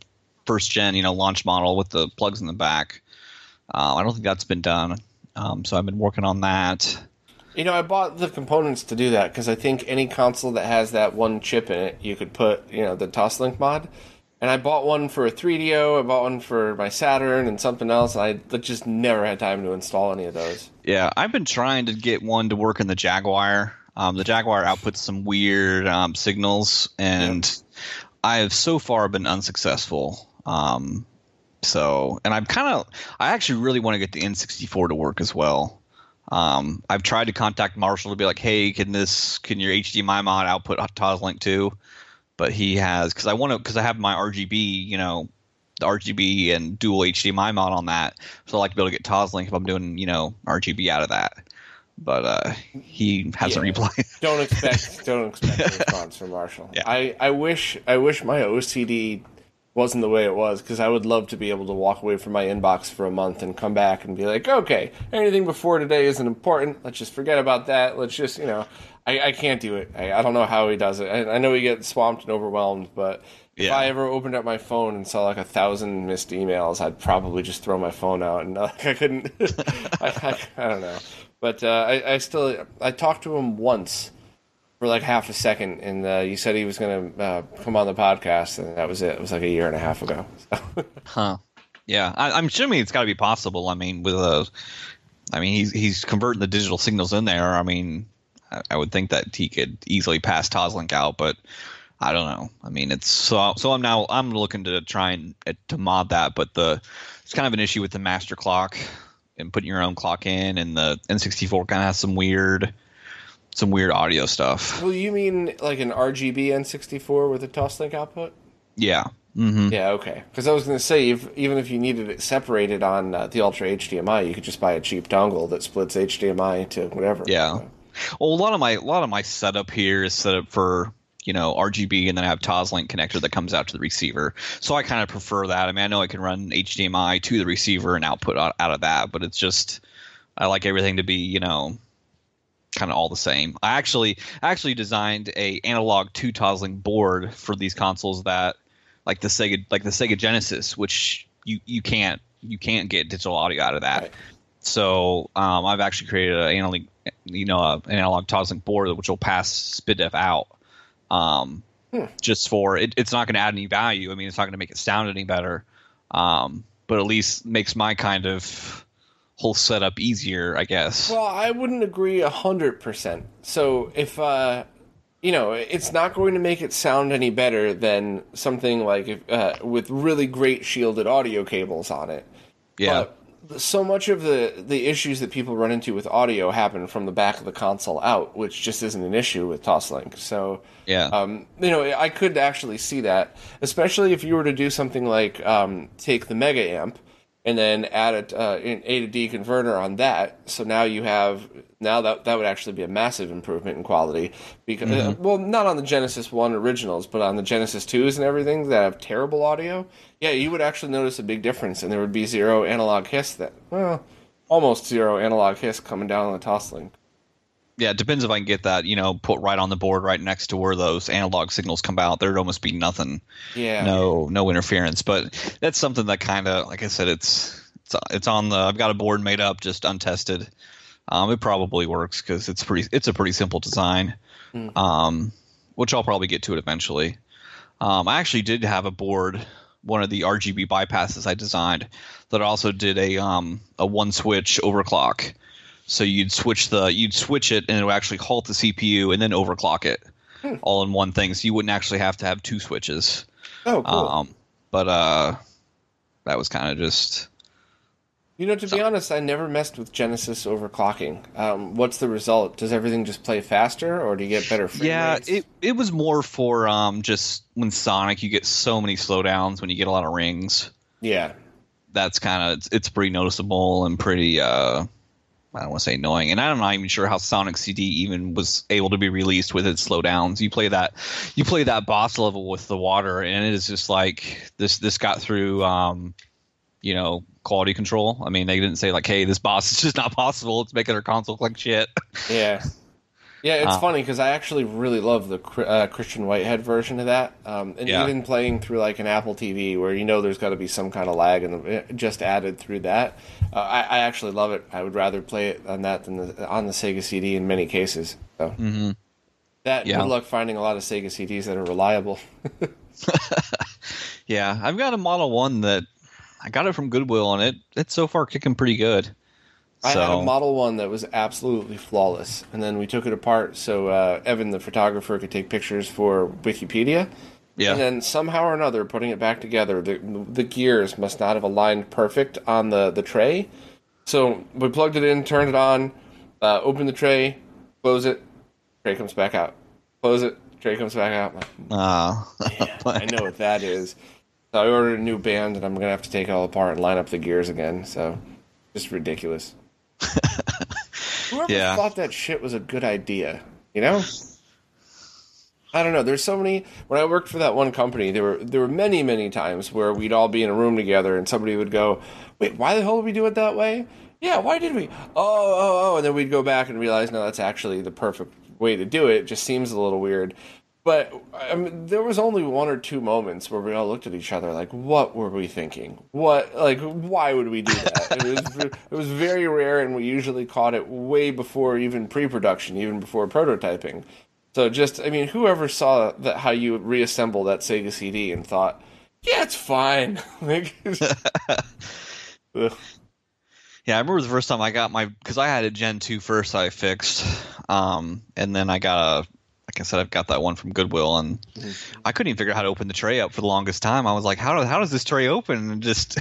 Speaker 2: first gen you know launch model with the plugs in the back uh, i don't think that's been done um, so i've been working on that
Speaker 1: You know, I bought the components to do that because I think any console that has that one chip in it, you could put, you know, the Toslink mod. And I bought one for a 3DO, I bought one for my Saturn and something else. And I just never had time to install any of those.
Speaker 2: Yeah, I've been trying to get one to work in the Jaguar. Um, the Jaguar outputs some weird um, signals, and I have so far been unsuccessful. Um, so, and I'm kind of, I actually really want to get the N64 to work as well. Um, I've tried to contact Marshall to be like, hey, can this, can your HDMI mod output Toslink too? But he has, because I want to, because I have my RGB, you know, the RGB and dual HDMI mod on that. So I like to be able to get Toslink if I'm doing, you know, RGB out of that. But uh, he hasn't
Speaker 1: Yeah.
Speaker 2: replied.
Speaker 1: Don't expect don't expect a response from Marshall.
Speaker 2: Yeah.
Speaker 1: I, I wish I wish my OCD wasn't the way it was because I would love to be able to walk away from my inbox for a month and come back and be like, okay, anything before today isn't important. Let's just forget about that. Let's just you know, I, I can't do it. I, I don't know how he does it. I, I know he gets swamped and overwhelmed, but if I ever opened up my phone and saw like a thousand missed emails, I'd probably just throw my phone out and uh, I couldn't. I, I, I don't know, but uh, I, I still I talked to him once for like half a second, and uh, you said he was going to uh, come on the podcast, and that was it. It was like a year and a half ago. So.
Speaker 2: Huh. Yeah, I, I'm assuming it's got to be possible. I mean, with a, I mean, he's he's converting the digital signals in there. I mean, I, I would think that he could easily pass Toslink out, but I don't know. I mean, it's so so. I'm now I'm looking to try and uh, to mod that, but the it's kind of an issue with the master clock and putting your own clock in, and the N64 kind of has some weird some weird audio stuff.
Speaker 1: well, you mean like an RGB N64 with a Toslink output?
Speaker 2: Yeah, Mm-hmm.
Speaker 1: Yeah, okay. Because I was going to say, if, even if you needed it separated on uh, the Ultra HDMI, you could just buy a cheap dongle that splits HDMI to whatever.
Speaker 2: Yeah. Well, a lot of my a lot of my setup here is set up for you know RGB, and then I have Toslink connector that comes out to the receiver. So I kind of prefer that. I mean, I know I can run HDMI to the receiver and output out, out of that, but it's just I like everything to be you know kind of all the same. I actually I actually designed a analog to Toslink board for these consoles that like the Sega like the Sega Genesis, which you you can't you can't get digital audio out of that.
Speaker 1: Right.
Speaker 2: So um, I've actually created an analog, you know, a, an analog Toslink board which will pass SPDIF out. Um,
Speaker 1: Hmm.
Speaker 2: Just for it, it's not going to add any value. I mean, it's not going to make it sound any better, um, but at least makes my kind of whole setup easier, I guess.
Speaker 1: Well, I wouldn't agree a hundred percent. So if uh, you know, it's not going to make it sound any better than something like if, uh, with really great shielded audio cables on it.
Speaker 2: yeah,
Speaker 1: But so much of the the issues that people run into with audio happen from the back of the console out, which just isn't an issue with Toslink. So
Speaker 2: yeah,
Speaker 1: um, you know, I could actually see that, especially if you were to do something like um, take the mega amp and then add it, uh, an A to D converter on that. So now you have now that that would actually be a massive improvement in quality because uh, well, not on the Genesis One originals, but on the Genesis Twos and everything that have terrible audio. Yeah, you would actually notice a big difference, and there would be zero analog hiss. That well, almost zero analog hiss coming down on the Toslink.
Speaker 2: Yeah. It depends if I can get that, you know, put right on the board, right next to where those analog signals come out. There'd almost be nothing.
Speaker 1: Yeah,
Speaker 2: no no interference but that's something that kind of like i said it's it's it's on the i've got a board made up just untested um it probably works because it's pretty it's a pretty simple design um which i'll probably get to it eventually um i actually did have a board one of the rgb bypasses i designed that also did a um a one switch overclock so you'd switch the you'd switch it and it would actually halt the cpu and then overclock it all in one thing so you wouldn't actually have to have two switches
Speaker 1: Oh, cool.
Speaker 2: um, but uh, that was kind of just
Speaker 1: You know, to be honest, I never messed with Genesis overclocking. Um, what's the result? Does everything just play faster, or do you get better frame
Speaker 2: yeah.
Speaker 1: rates?
Speaker 2: It it was more for um just when Sonic you get so many slowdowns when you get a lot of rings.
Speaker 1: yeah,
Speaker 2: That's kind of it's, it's pretty noticeable and pretty uh I don't want to say annoying, and I'm not even sure how Sonic CD even was able to be released with its slowdowns. You play that, you play that boss level with the water, and it is just like this. This got through, um, you know, quality control. I mean, they didn't say like, "Hey, this boss is just not possible. It's making our console look like shit."
Speaker 1: yeah, yeah. It's
Speaker 2: Uh,
Speaker 1: funny because I actually really love the uh, Christian Whitehead version of that, um, and
Speaker 2: Yeah.
Speaker 1: even playing through like an Apple TV where you know there's got to be some kind of lag, and just added through that. Uh, I, I actually love it. I would rather play it on that than the, on the Sega CD in many cases. So
Speaker 2: Mhm.
Speaker 1: that
Speaker 2: Yeah.
Speaker 1: good luck finding a lot of Sega CDs that are reliable.
Speaker 2: Yeah, I've got a Model One that I got it from Goodwill, and it it's so far kicking pretty good.
Speaker 1: I
Speaker 2: so
Speaker 1: had a Model One that was absolutely flawless, and then we took it apart so uh, Evan, the photographer, could take pictures for Wikipedia.
Speaker 2: yeah,
Speaker 1: And then somehow or another, putting it back together, the the gears must not have aligned perfect on the the tray. So we plugged it in, turned it on, uh, opened the tray, close it, tray comes back out. Close it, tray comes back out. I'm like,
Speaker 2: uh,
Speaker 1: I know what that is. So I ordered a new band, and I'm gonna have to take it all apart and line up the gears again. So just ridiculous. Whoever
Speaker 2: Yeah.
Speaker 1: thought that shit was a good idea, you know? I don't know. There's so many. When I worked for that one company, there were there were many many times where we'd all be in a room together, and somebody would go, "Wait, why the hell did we do it that way?" Yeah, why did we? Oh, oh, oh, and then we'd go back and realize, no, that's actually the perfect way to do it. It just seems a little weird. But I mean, there was only one or two moments where we all looked at each other like, "What were we thinking? What like why would we do that?" it was it was very rare, and we usually caught it way before even pre-production, even before prototyping. So just, I mean, whoever saw that how you reassemble that Sega CD and thought, "Yeah, it's fine." like,
Speaker 2: yeah. I remember the first time I got my because I had a Gen 2 first I fixed, um, and then I got a I said I've got that one from Goodwill, and I couldn't even figure out how to open the tray up for the longest time. I was like, how do, how does this tray open? And just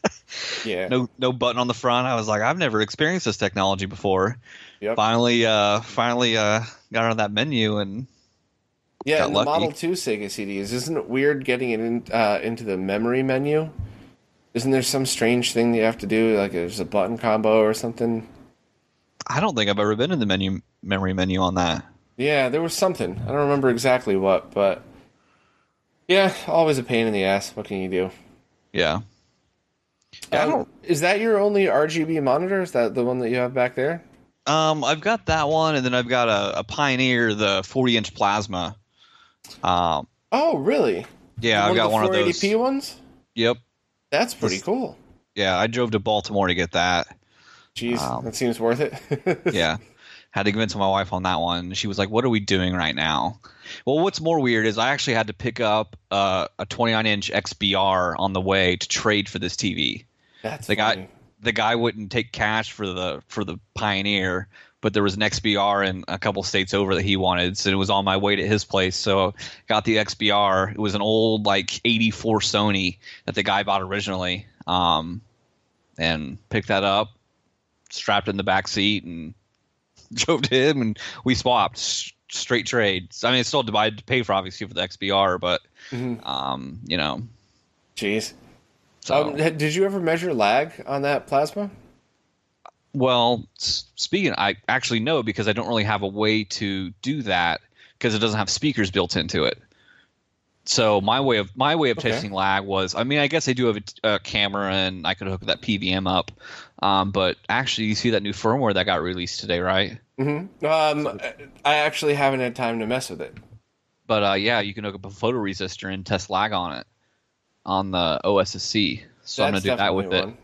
Speaker 1: yeah,
Speaker 2: no no button on the front. I was like, I've never experienced this technology before.
Speaker 1: Yep.
Speaker 2: Finally, uh, finally, uh, got on that menu and
Speaker 1: Yeah, the. Model 2 Sega CDs. Isn't it weird getting it in, uh, into the memory menu? Isn't there some strange thing that you have to do? Like there's a button combo or something?
Speaker 2: I don't think I've ever been in the menu memory menu on that.
Speaker 1: Yeah, there was something. I don't remember exactly what, but yeah, always a pain in the ass. What can you do?
Speaker 2: Yeah. Yeah, I
Speaker 1: Um,
Speaker 2: don't-
Speaker 1: is that your only RGB monitor? Is that the one that you have back there?
Speaker 2: Um, I've got that one, and then I've got a, a Pioneer, the 40 inch plasma. Um,
Speaker 1: Oh, really?
Speaker 2: yeah, I've got one of those.
Speaker 1: 480p ones.
Speaker 2: Yep.
Speaker 1: That's pretty cool.
Speaker 2: Yeah, I drove to Baltimore to get that.
Speaker 1: Jeez,
Speaker 2: Um,
Speaker 1: that seems worth it.
Speaker 2: yeah. Had to convince my wife on that one. She was like, "What are we doing right now?" Well, what's more weird is I actually had to pick up uh, a 29 inch XBR on the way to trade for this TV.
Speaker 1: That's
Speaker 2: The
Speaker 1: funny.
Speaker 2: guy, the guy wouldn't take cash for the for the Pioneer, but there was an XBR in a couple states over that he wanted, so it was on my way to his place. So got the XBR. It was an old like '84 Sony that the guy bought originally, um, and picked that up, strapped in the back seat, and drove to him, and we swapped straight trades. I mean, it's still I had to pay for obviously for the XBR, but
Speaker 1: Mm-hmm.
Speaker 2: um, you know,
Speaker 1: Jeez.
Speaker 2: so.
Speaker 1: Um, did you ever measure lag on that plasma?
Speaker 2: Well, speaking, I actually know because I don't really have a way to do that because it doesn't have speakers built into it. So my way of my way of
Speaker 1: Okay.
Speaker 2: testing lag was, I mean, I guess I do have a camera and I could hook that PVM up, um, but actually, you see that new firmware that got released today, right?
Speaker 1: Mm-hmm. Um, I actually haven't had time to mess with it.
Speaker 2: But uh, yeah, you can hook up a photoresistor and test lag on it on the OSSC. So I'm gonna do that with
Speaker 1: definitely
Speaker 2: it.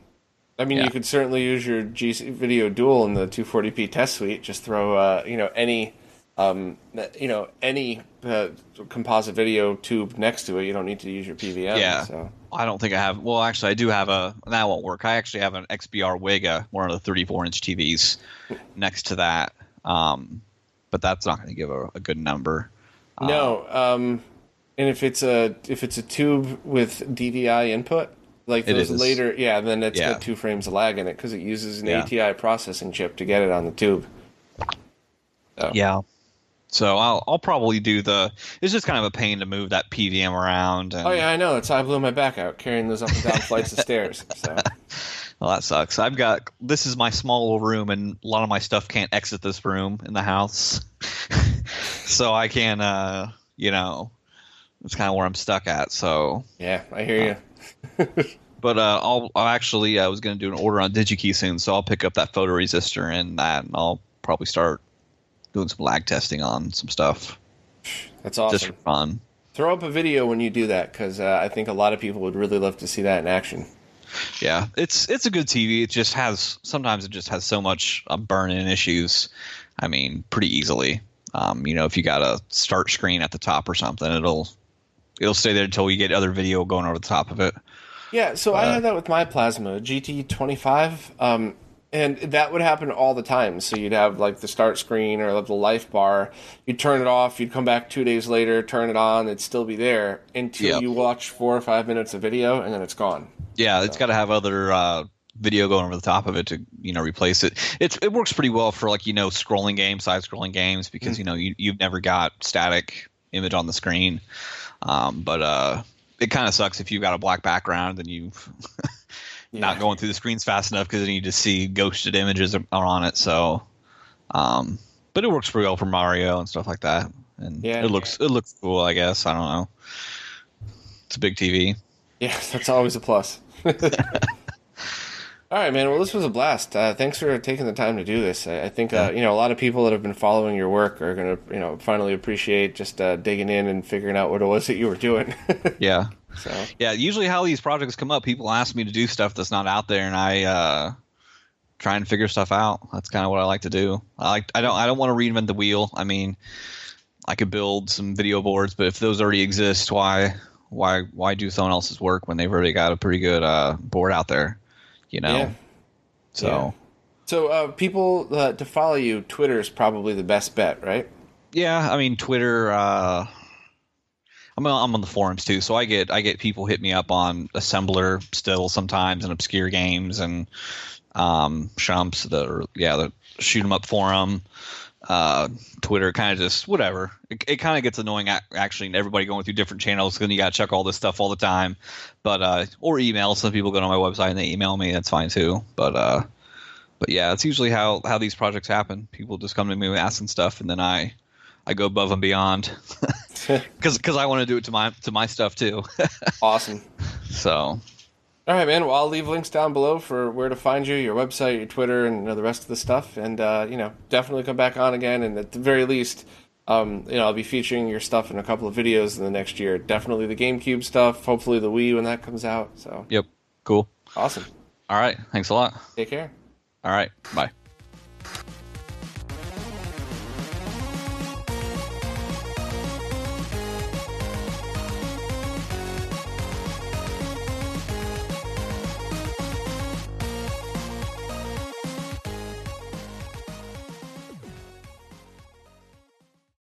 Speaker 1: I mean,
Speaker 2: Yeah.
Speaker 1: you could certainly use your GCVideo Dual in the 240p test suite. Just throw, uh, you know, any, um, you know, any uh, composite video tube next to it. You don't need to use your PVM.
Speaker 2: Yeah.
Speaker 1: So.
Speaker 2: I don't think I have. Well, actually, I do have a. That won't work. I actually have an XBR Wega, one of the 34 inch TVs, next to that. Um, but that's not going to give a, a good number.
Speaker 1: No, um, and if it's a if it's a tube with DVI input, like those later, yeah, then it's
Speaker 2: Yeah.
Speaker 1: got two frames of lag in it because it uses an
Speaker 2: Yeah.
Speaker 1: ATI processing chip to get it on the tube. So,
Speaker 2: Yeah. So I'll I'll probably do the. It's just kind of a pain to move that PVM around. And,
Speaker 1: Oh yeah, I know. That's how I blew my back out carrying those up and down flights of stairs. So
Speaker 2: Well, that sucks. I've got this is my small little room, and a lot of my stuff can't exit this room in the house, so I can, uh, you know, it's kind of where I'm stuck at. So
Speaker 1: yeah, I hear you.
Speaker 2: But uh, I'll, I'll actually I was going to do an order on DigiKey soon, so I'll pick up that photoresistor and that, and I'll probably start doing some lag testing on some stuff
Speaker 1: That's awesome.
Speaker 2: just for fun.
Speaker 1: Throw up a video when you do that because uh, I think a lot of people would really love to see that in action.
Speaker 2: Yeah, it's it's a good TV. It just has sometimes it just has so much uh, burn-in issues. I mean, pretty easily. Um, you know, if you got a start screen at the top or something, it'll it'll stay there until you get other video going over the top of it.
Speaker 1: Yeah, so I had that with my plasma GT25, um, and that would happen all the time. So you'd have like the start screen or the life bar. You'd turn it off. You'd come back two days later, turn it on. It'd still be there until
Speaker 2: Yep.
Speaker 1: you watch four or five minutes of video, and then it's gone.
Speaker 2: Yeah, it's got to have other uh, video going over the top of it to you know replace it. It's it works pretty well for like you know scrolling games, side scrolling games because you know you you've never got static image on the screen. Um, but uh, it kind of sucks if you've got a black background and you not going through the screens fast enough because then you just see ghosted images are, are on it. So, um, but it works pretty well for Mario and stuff like that. And
Speaker 1: Yeah.
Speaker 2: it looks it looks cool. I guess I don't know. It's a big TV.
Speaker 1: Yeah, that's always a plus. All right, man. Well, this was a blast. Uh, thanks for taking the time to do this. I, I think uh, you know a lot of people that have been following your work are going to you know finally appreciate just uh, digging in and figuring out what it was that you were doing.
Speaker 2: Yeah.
Speaker 1: So
Speaker 2: Yeah, usually how these projects come up, people ask me to do stuff that's not out there, and I uh, try and figure stuff out. That's kind of what I like to do. I like I don't I don't want to reinvent the wheel. I mean, I could build some video boards, but if those already exist, why why why do someone else's work when they've already got a pretty good uh, board out there? You know.
Speaker 1: Yeah.
Speaker 2: So
Speaker 1: Yeah. So, uh, people uh, to follow you, Twitter is probably the best bet, right?
Speaker 2: Yeah, I mean Twitter. I'm on, I'm on the forums too, so I get I get people hit me up on assembler still sometimes and obscure games and um, shmups the yeah the shoot 'em up forum. uh, Twitter, kind of just whatever. It, it kind of gets annoying actually, and everybody going through different channels Then you got to check all this stuff all the time. But uh, or email. Some people go to my website and they email me. That's fine too. But uh, but yeah, it's usually how how these projects happen. People just come to me asking stuff, and then I I go above and beyond because because I want to do it to my to my stuff too.
Speaker 1: awesome.
Speaker 2: So
Speaker 1: all right, man. Well, I'll leave links down below for where to find you, your website, your Twitter, and you know, the rest of the stuff. And uh, you know, definitely come back on again. And at the very least, um, you know, I'll be featuring your stuff in a couple of videos in the next year. Definitely the GameCube stuff. Hopefully the Wii when that comes out. So.
Speaker 2: Yep. Cool.
Speaker 1: Awesome.
Speaker 2: All right. Thanks a lot.
Speaker 1: Take care.
Speaker 2: All right. Bye.